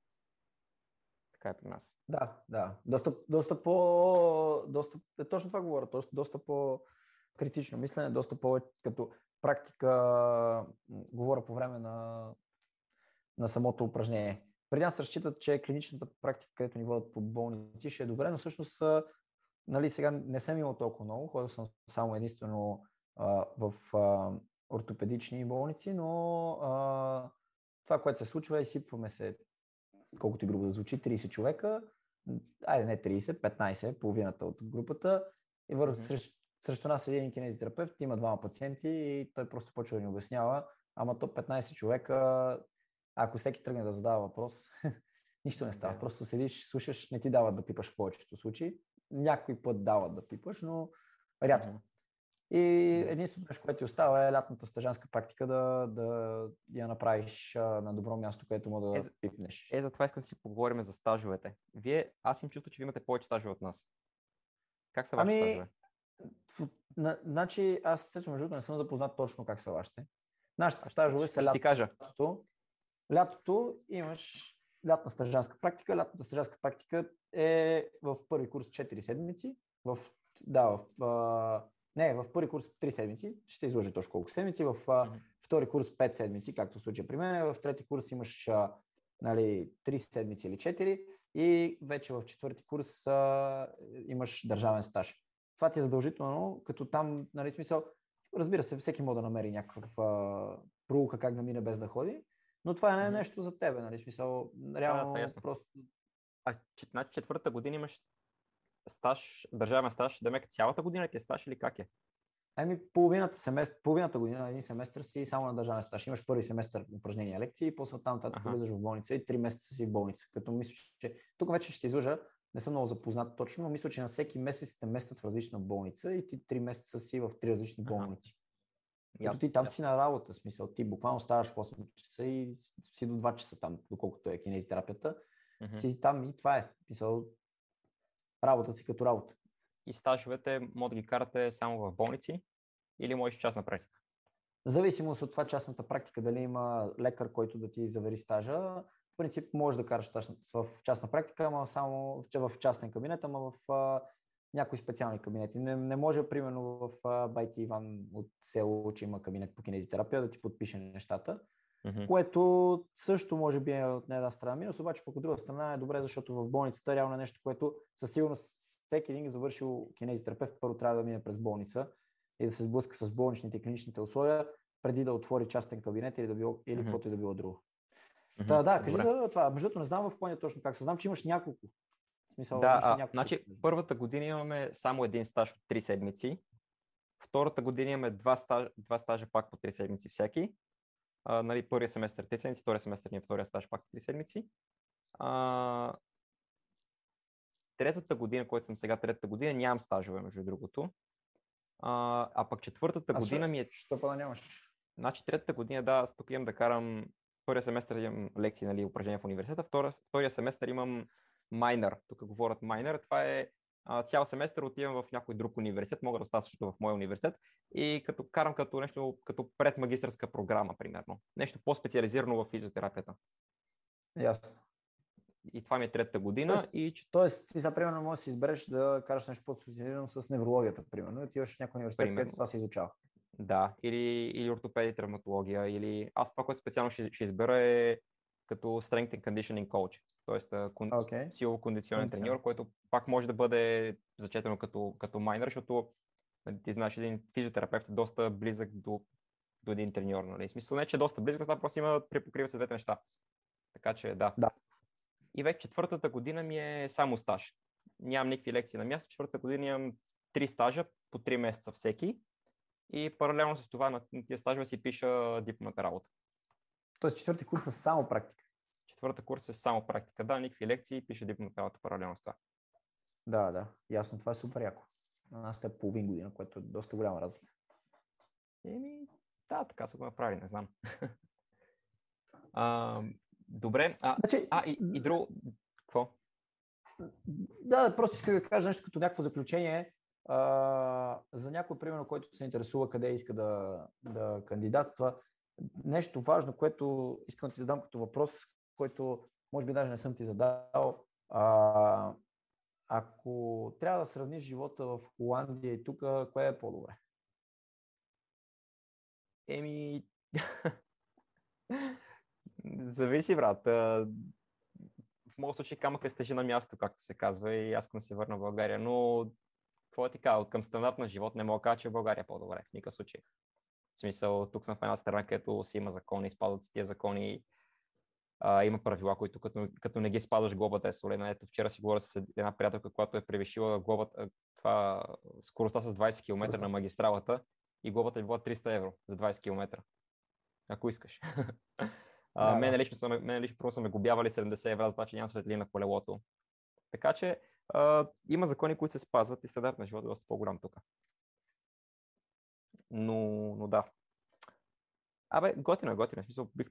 Така е при нас. Да, да. Доста, доста по... Доста, е, точно това говоря. Доста, доста по критично мислене, доста по като практика говоря по време на, на самото упражнение. При нас разчитат, че клиничната практика, където ни водят по болници, ще е добре, но всъщност нали, сега не съм имал толкова много, ходил съм само единствено в а, ортопедични болници, но а, това, което се случва е, изсипваме се, колкото и грубо да звучи, 30 човека, айде не 30, 15, половината от групата, и върху, mm-hmm. срещу, срещу нас е един кинезитерапевт, има двама пациенти и той просто почва да ни обяснява, ама то 15 човека, ако всеки тръгне да задава въпрос, Нищо не става. Просто седиш, слушаш, не ти дават да пипаш в повечето случаи. Някой път дават да пипаш, но рядко. И единственото нещо, което ти остава е лятната стъжанска практика да, да я направиш на добро място, където му да Е, за- пипнеш. Е, затова искам да си поговорим за стажовете. Вие, аз им чувствам, че ви имате повече стажове от нас. Как са вашите Ами, стажове? Значи, аз също между другото не съм запознат точно как са вашите. Нашите стажове са Ще ти кажа. лятото. Лятото имаш лятна стажанска практика. Лятната стажанска практика е в първи курс 4 седмици. В, да, в, а, не, в първи курс 3 седмици. Ще изложи точно колко седмици. В а, втори курс 5 седмици, както в случая при мен. В трети курс имаш а, нали, 3 седмици или 4 и вече в четвърти курс а, имаш държавен стаж. Това ти е задължително, като там, нали, смисъл, разбира се, всеки може да намери някаква проука как да мине без да ходи, но това не е нещо за тебе, нали, смисъл, реално е ясно. просто А, значи четвъртата година имаш стаж, държавен стаж, да мека цялата година ти е стаж или как е? Ами половината, семестър, половината година, един семестър си само на държавен стаж. Имаш първи семестър упражнения, лекции, после оттам нататък влизаш в болница и три месеца си в болница. Като мисля, че тук вече ще излъжа, не съм много запознат точно, но мисля, че на всеки месец те местят в различна болница и ти три месеца си в три различни болници. Ясно, ти там си на работа, смисъл, ти буквално ставаш в 8 часа и си до 2 часа там, доколкото е кинезитерапията, Мгм. си там и това е. В Смисъл, работа си като работа. И стажовете може да ги карате само в болници или можеш частна практика? Зависимост от това частната практика, дали има лекар, който да ти завери стажа, принцип можеш да караш в частна практика, ама само в в частен кабинет, ама в а, някои специални кабинети. Не, не може, примерно, в а, Байти Иван от село, че има кабинет по кинезитерапия, да ти подпише нещата, Мгм. което също може би е от една страна минус, обаче пък от друга страна е добре, защото в болницата реално е нещо, което със сигурност всеки един завършил кинезитерапевт първо трябва да мине през болница и да се сблъска с болничните и клиничните условия, преди да отвори частен кабинет или, да било, или Мгм. каквото и да било друго. Мгм. Та, да, кажи Добре. за това. Между другото, не знам в Япония точно как се. Знам, че имаш няколко. В Смисъл, Да, а, няколко. значи първата година имаме само един стаж от 3 седмици. Втората година имаме два, стаж, два стажа пак по 3 седмици всеки. А, нали, първия семестър 3 седмици, втория семестър ни е втория стаж пак 3 седмици. А, третата година, който съм сега, третата година, нямам стажове, между другото. А, а пък четвъртата А, година ми е Що па да нямаш? Значи третата година, да, аз тук имам да карам първия семестър имам лекции, нали, упражнения в университета, втория, втория семестър имам майнер. Тук говорят майнер. Това е а, цял семестър отивам в някой друг университет, мога да остана също в моя университет и като карам като нещо, като предмагистърска програма, примерно. Нещо по-специализирано в физиотерапията. Ясно. И това ми е третата година. Тоест- И Тоест, ти сега, примерно, можеш да си избереш да караш нещо по-специализирано с неврологията, примерно, и отиваш в някой университет, Примерно. където това се изучава. Да, или, или ортопедия, травматология, или аз това, което специално ще, ще избера е като strength and conditioning coach, т.е. Окей. силово кондиционен Кондиционер. треньор, който пак може да бъде зачетено като, като майнер, защото ти знаеш, един физиотерапевт е доста близък до, до един треньор. Нали? Смисъл не, че е доста близък, това просто има припокрива се двете неща. Така че да. Да. И вече четвъртата година ми е само стаж. Нямам никакви лекции на място. Четвъртата година имам три стажа по три месеца всеки. И паралелно с това на тия стажове си пиша дипломната работа. Тоест, четвърти курс е само практика. Четвърта курс е само практика. Да, никакви лекции, пише дипломната работа паралелно с това. Да, да. Ясно, това е супер яко. На нас е половин година, което е доста голяма разлика. Еми, да, така са го направили, не знам. а, добре, а, Значи, а и, и друго, какво? Да, просто исках да кажа нещо като някакво заключение. А, за някой, примерно, който се интересува къде иска да, да кандидатства, нещо важно, което искам да ти задам като въпрос, който може би даже не съм ти задал. А, ако трябва да сравниш живота в Холандия и тук, кое е по-добре? Еми, зависи, брат. В моят случай камък е стежи на място, както се казва, и аз искам да се върна в България, но какво ти кажа, към стандарт на живот не мога да кажа, че България е по-добре в никакъв случай. В смисъл, тук съм в една страна, където си има закони, спазват се тия закони, а, има правила, които като, като не ги спазваш, глобата е солена. Ето вчера си говоря с една приятелка, която е превишила глобата, а, това, скоростта с 20 км на магистралата и глобата е била 300 евро за 20 км. Ако искаш. А, Да, мен да. лично, са, ме- мен лично просто са ме губявали 70 евро за това, че няма светлина на колелото. Така че а, има закони, които се спазват и стандарт на живота е доста по-голям тук. Но, но да. Абе, готино е, готино е. В Смисъл, бих...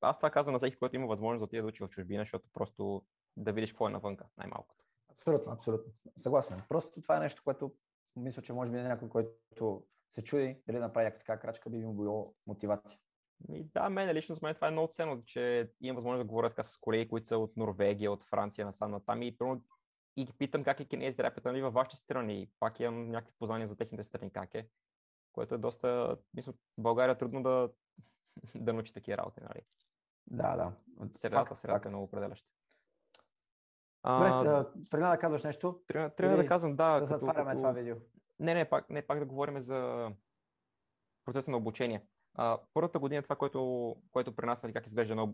Аз това казвам на всеки, който има възможност да отиде да учи в чужбина, защото просто да видиш какво е навънка, най-малкото. Абсолютно, абсолютно. Съгласен. Просто това е нещо, което мисля, че може би някой, който се чуди дали да направи някаква така крачка, би му било мотивация. И да, мен лично за мен това е много ценно, че имам възможност да говоря така с колеги, които са от Норвегия, от Франция, насам натам и, примерно, и ги питам как е кинезитерапията нали, във вашите страни. Пак имам някакви познания за техните страни как е, което е доста, мисля, в България е трудно да, да научи такива работи, нали. Да, да. Средата, средата е много определяща. Добре, А, да, казваш нещо, трябва, трябва да казвам, да. да затваряме това видео. Не, не, пак, не, пак да говорим за процеса на обучение. А, първата година, това, което, което при нас, нали, как изглежда на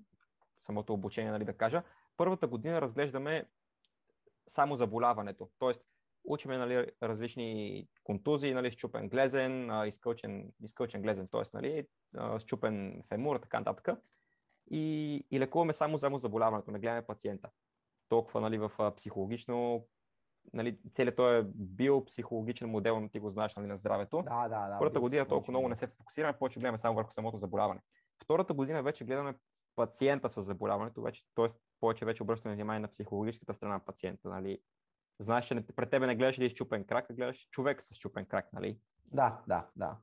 самото обучение, нали, да кажа, първата година разглеждаме само заболяването. Тоест, учиме нали, различни контузии, нали, щупен глезен, изкълчен, изкълчен глезен, т.е. Нали, щупен фемур, така нататък. И, и лекуваме само само заболяването, не гледаме пациента. Толкова нали, в психологично, нали, целият този е биопсихологичен модел, ти го знаеш нали, на здравето. Да, да, да. Първата година толкова много не се фокусираме, повече гледаме само върху самото заболяване. Втората година вече гледаме пациента с заболяването, вече, т.е. повече вече обръщаме внимание на психологическата страна на пациента. Нали. Знаеш, че не- пред тебе не гледаш един щупен крак, а гледаш човек с щупен крак. Нали. Да, да, да.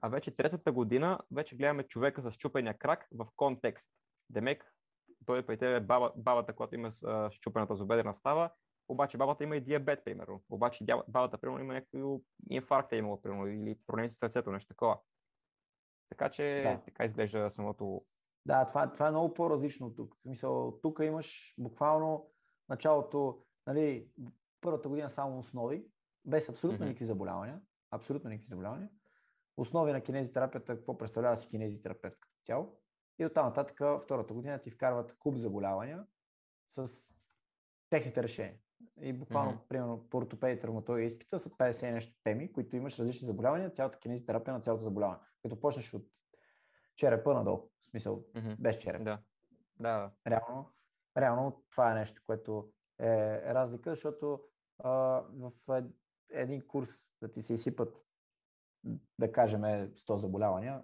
А вече третата година вече гледаме човека с щупения крак в контекст. Демек, той при тебе баба, бабата, която има а, щупената зубедена става, обаче бабата има и диабет, примерно. Обаче бабата, примерно, има някакви инфаркт е имала, примерно, или проблеми с сърцето, нещо такова. Така че Да. така изглежда самото. Да, това, това е много по-различно тук. В Смисъл, тук имаш буквално началото, нали, първата година само основи, без абсолютно никакви заболявания. Абсолютно никакви заболявания. Основи на кинезитерапията, какво представлява си кинезитерапевт като цяло. И оттам нататък, втората година ти вкарват куп заболявания с техните решения. И буквално, Мгм. примерно, по ортопедия, травматология изпита са 50 и нещо теми, които имаш различни заболявания, цялата кинезитерапия на цялото заболяване. Като почнеш от черепа надолу, в смисъл, Мгм. без череп. Да. Да. Реално, реално това е нещо, което е, е разлика, защото а, в ед- един курс да ти се изсипат, да кажем, 100 заболявания,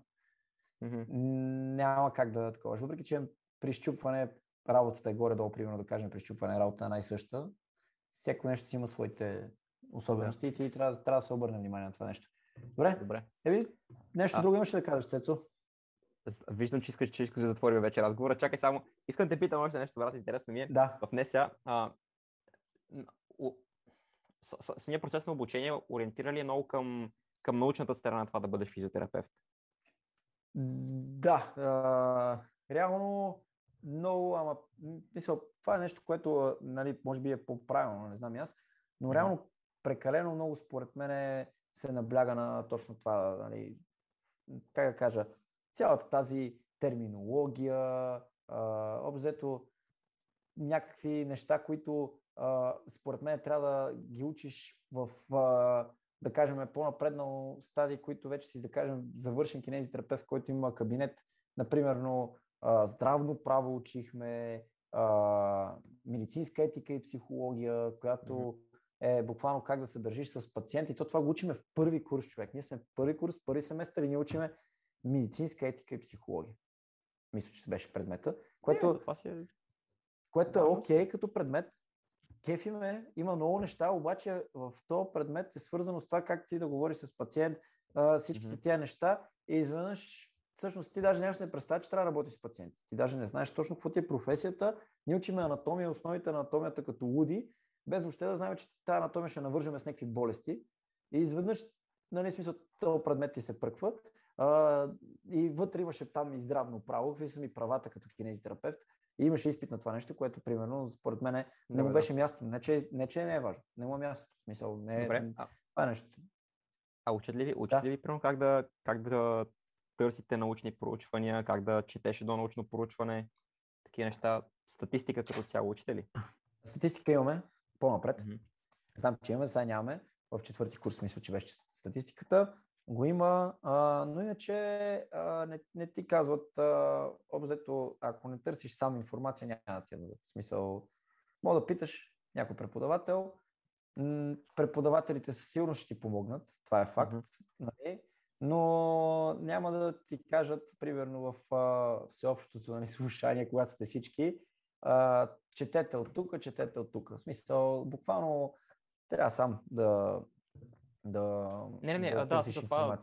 Мгм. няма как да таковаш. Въпреки, че при щупване работата е горе-долу, примерно да кажем, при щупване работата е най-съща, всяко нещо си има своите особености и ти трябва, трябва да се обърне внимание на това нещо. Добре, Добре. еби, нещо А. друго имаш ли да кажеш, Цецо? Виждам, че искаш, че искаш да затворим вече разговора. Чакай само. Искам да те питам още нещо, брат, интересно ми е. Да. в НСА, а, самия процес на обучение ориентира ли е много към, към научната страна на това да бъдеш физиотерапевт? Да, а, реално много, ама м, мисъл, това е нещо, което нали, може би е по-правилно, не знам и аз, но реално прекалено много според мен се набляга на точно това, нали, как да кажа, цялата тази терминология, обзето някакви неща, които според мен трябва да ги учиш в, да кажем, по-напреднал стадий, които вече си, да кажем, завършен кинезитерапевт, който има кабинет, например, здравно право учихме, медицинска етика и психология, която е буквално как да се държиш с пациент. И то това го учиме в първи курс, човек. Ние сме в първи курс, първи семестър и ние учиме медицинска етика и психология. Мисля, че се беше предмета, което, Не, това си е... което е окей като предмет. Кефи ме, има много неща, обаче в този предмет е свързано с това как ти да говориш с пациент, всичките Мгм. тия неща и изведнъж всъщност ти даже нямаш да се представя, че трябва да работиш с пациенти. Ти даже не знаеш точно какво ти е професията. Ние учиме анатомия, основите на анатомията като луди, без въобще да знаем, че тази анатомия ще навържеме с някакви болести. И изведнъж, нали, смисъл, този предмет ти се пръква. А, и вътре имаше там и здравно право, какви са ми правата като кинезитерапевт. И имаше изпит на това нещо, което, примерно, според мен не му беше място. Не че, не, че не е важно. Не му е място. В смисъл, не е, Добре. А, това е нещо. а учат ли ви, учат Да. ли ви примерно, как да, как да търсите научни проучвания, как да четеш едно научно проучване, такива неща, статистика като цяло учите ли? Статистика имаме по-напред. Мгм. Знам, че имаме, сега нямаме. В четвърти курс мисля, че беше статистиката. Го има, а, но иначе а, не, не ти казват, а, обзето, ако не търсиш сам информация, няма да ти я дадат. В смисъл, мога да питаш някой преподавател, преподавателите със сигурност ще ти помогнат, това е факт, mm-hmm. нали? но няма да ти кажат, примерно в а, всеобщото нали, слушание, когато сте всички, а, четете от тук, четете от тук. В смисъл, буквално трябва сам да, да, не, не, не, да, да, да това,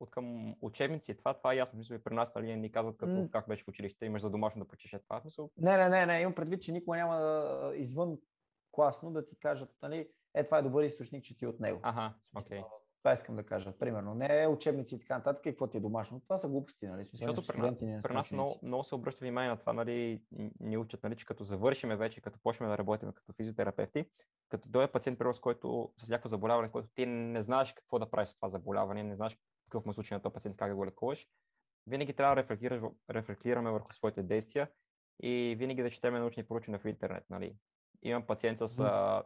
от към учебници, това, това е ясно. Мисля, при нас нали, ни казват като mm. как беше в училище, имаш за домашно да почеше това. Мисъл... Не, не, не, не, имам предвид, че никога няма да извън класно да ти кажат, нали, е, това е добър източник, че ти от него. Ага, окей. Okay. Това искам да кажа. Примерно, не учебници и така нататък, какво ти е домашно. Това са глупости, нали? Смисъл, Защото при, нас, при нас много, много се обръща внимание на това, нали, ни учат, нали, че като завършиме вече, като почнем да работим като физиотерапевти, като дойде пациент, при с който с някакво заболяване, което ти не знаеш какво да правиш с това заболяване, не знаеш какъв му е случай на този пациент, как да го лекуваш, винаги трябва да рефлектираме върху своите действия и винаги да четеме научни проучвания в интернет. Нали. Имам пациент с а,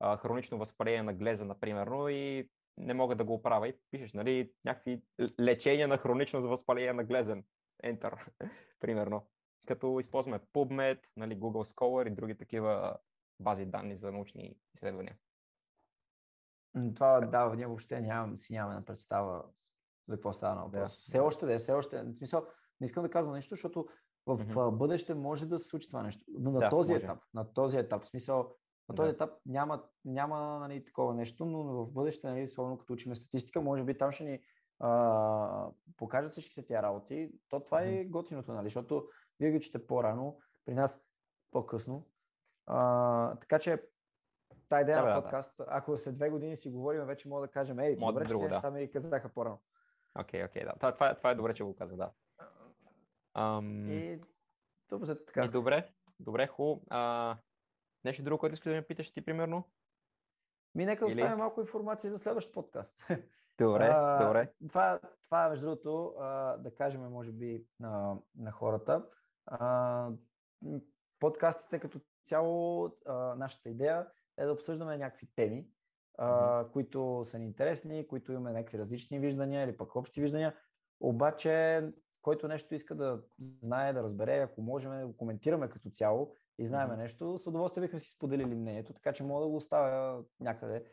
а, хронично възпаление на глеза, например, и не мога да го оправя и пишеш, нали, някакви лечения на хронично възпаление на глезен. Enter, примерно. Като използваме PubMed, нали, Google Scholar и други такива бази данни за научни изследвания. Това да, ние въобще нямам, си нямаме представа за какво става на въпрос. Да. Все още да е, все още. В смисъл, не искам да казвам нещо, защото в mm-hmm. бъдеще може да се случи това нещо. Но на да, този може. етап, на този етап, в смисъл, на този да. етап няма, няма нали, такова нещо, но в бъдеще, нали, особено като учиме статистика, може би там ще ни а, покажат всичките тия работи. То това е готиното, нали, защото вие ги учите по-рано, при нас по-късно. А, така че тази идея да, на подкаст, да. ако след две години си говорим, вече мога да кажем, ей, Мод добре, друго, че да. неща ми казаха по-рано. Окей, okay, окей, okay, да. Това, това, това е добре, че го каза, да. Ам... И добре, така. И добре, добре, хубаво. Нещо друго, което искаш да ме питаш ти, примерно? Ми, нека Или... оставим малко информация за следващ подкаст. Добре, а, добре. Това, това, между другото, а, да кажем, може би, на, на хората. А, подкастите като цяло, а, нашата идея е да обсъждаме някакви теми, а, mm-hmm. които са ни интересни, които имаме някакви различни виждания или пък общи виждания. Обаче, който нещо иска да знае, да разбере, ако можем да го коментираме като цяло и знаем mm-hmm. нещо, с удоволствие бихме си споделили мнението, така че мога да го оставя някъде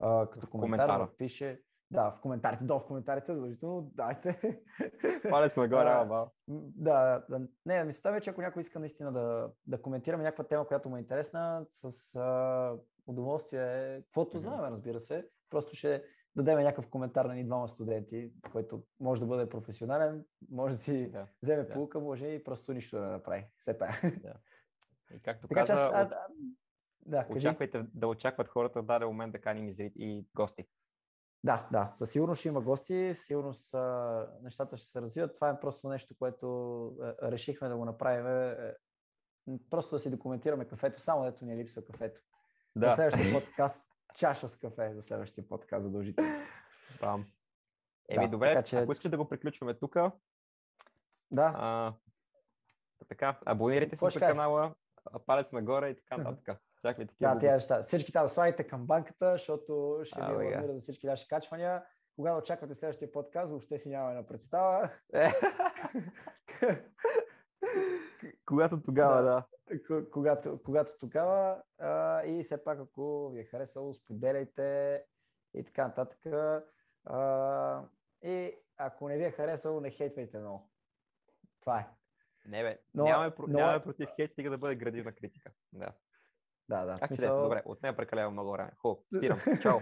а, като в коментар, да пише. Да, в коментарите, долу в коментарите, задължително дайте. Палец нагоре, ама. Да, да, не, ми се че ако някой иска наистина да, да коментираме някаква тема, която му е интересна, с а, удоволствие, каквото mm-hmm. знаем, разбира се, просто ще дадем някакъв коментар на ни двама студенти, който може да бъде професионален, може да си да, вземе да. полука, може и просто нищо да направи. Все тая. Да. И както така, каза, аз, а, да, очаквайте да очакват хората в даден момент да каним и, и гости. Да, да, със сигурност ще има гости, сигурност а, нещата ще се развиват. Това е просто нещо, което а, решихме да го направим. А, просто да си документираме кафето, само дето ни е липсва кафето. Да. За следващия подкаст чаша с кафе за следващия подкаст задължително. Бам. Еми, да, добре, така, че... ако искаш да го приключваме тук. Да. А, така, абонирайте се за канала, палец нагоре и така нататък. Всякакви такива. Да, тези неща. Всички там слайдите към банката, защото ще ви абонира за всички наши качвания. Когато очаквате следващия подкаст, въобще си нямаме на представа. Когато тогава, да. Когато, когато тогава. А, и все пак, ако ви е харесало, споделяйте и така нататък. А, и ако не ви е харесало, не хейтвайте много. Това е. Не бе, но, нямаме, но... нямаме против хейт, стига да бъде градивна критика. Да. Да, да. Как смисъл... Добре, от нея прекалявам много време. Хубаво, спирам. Чао.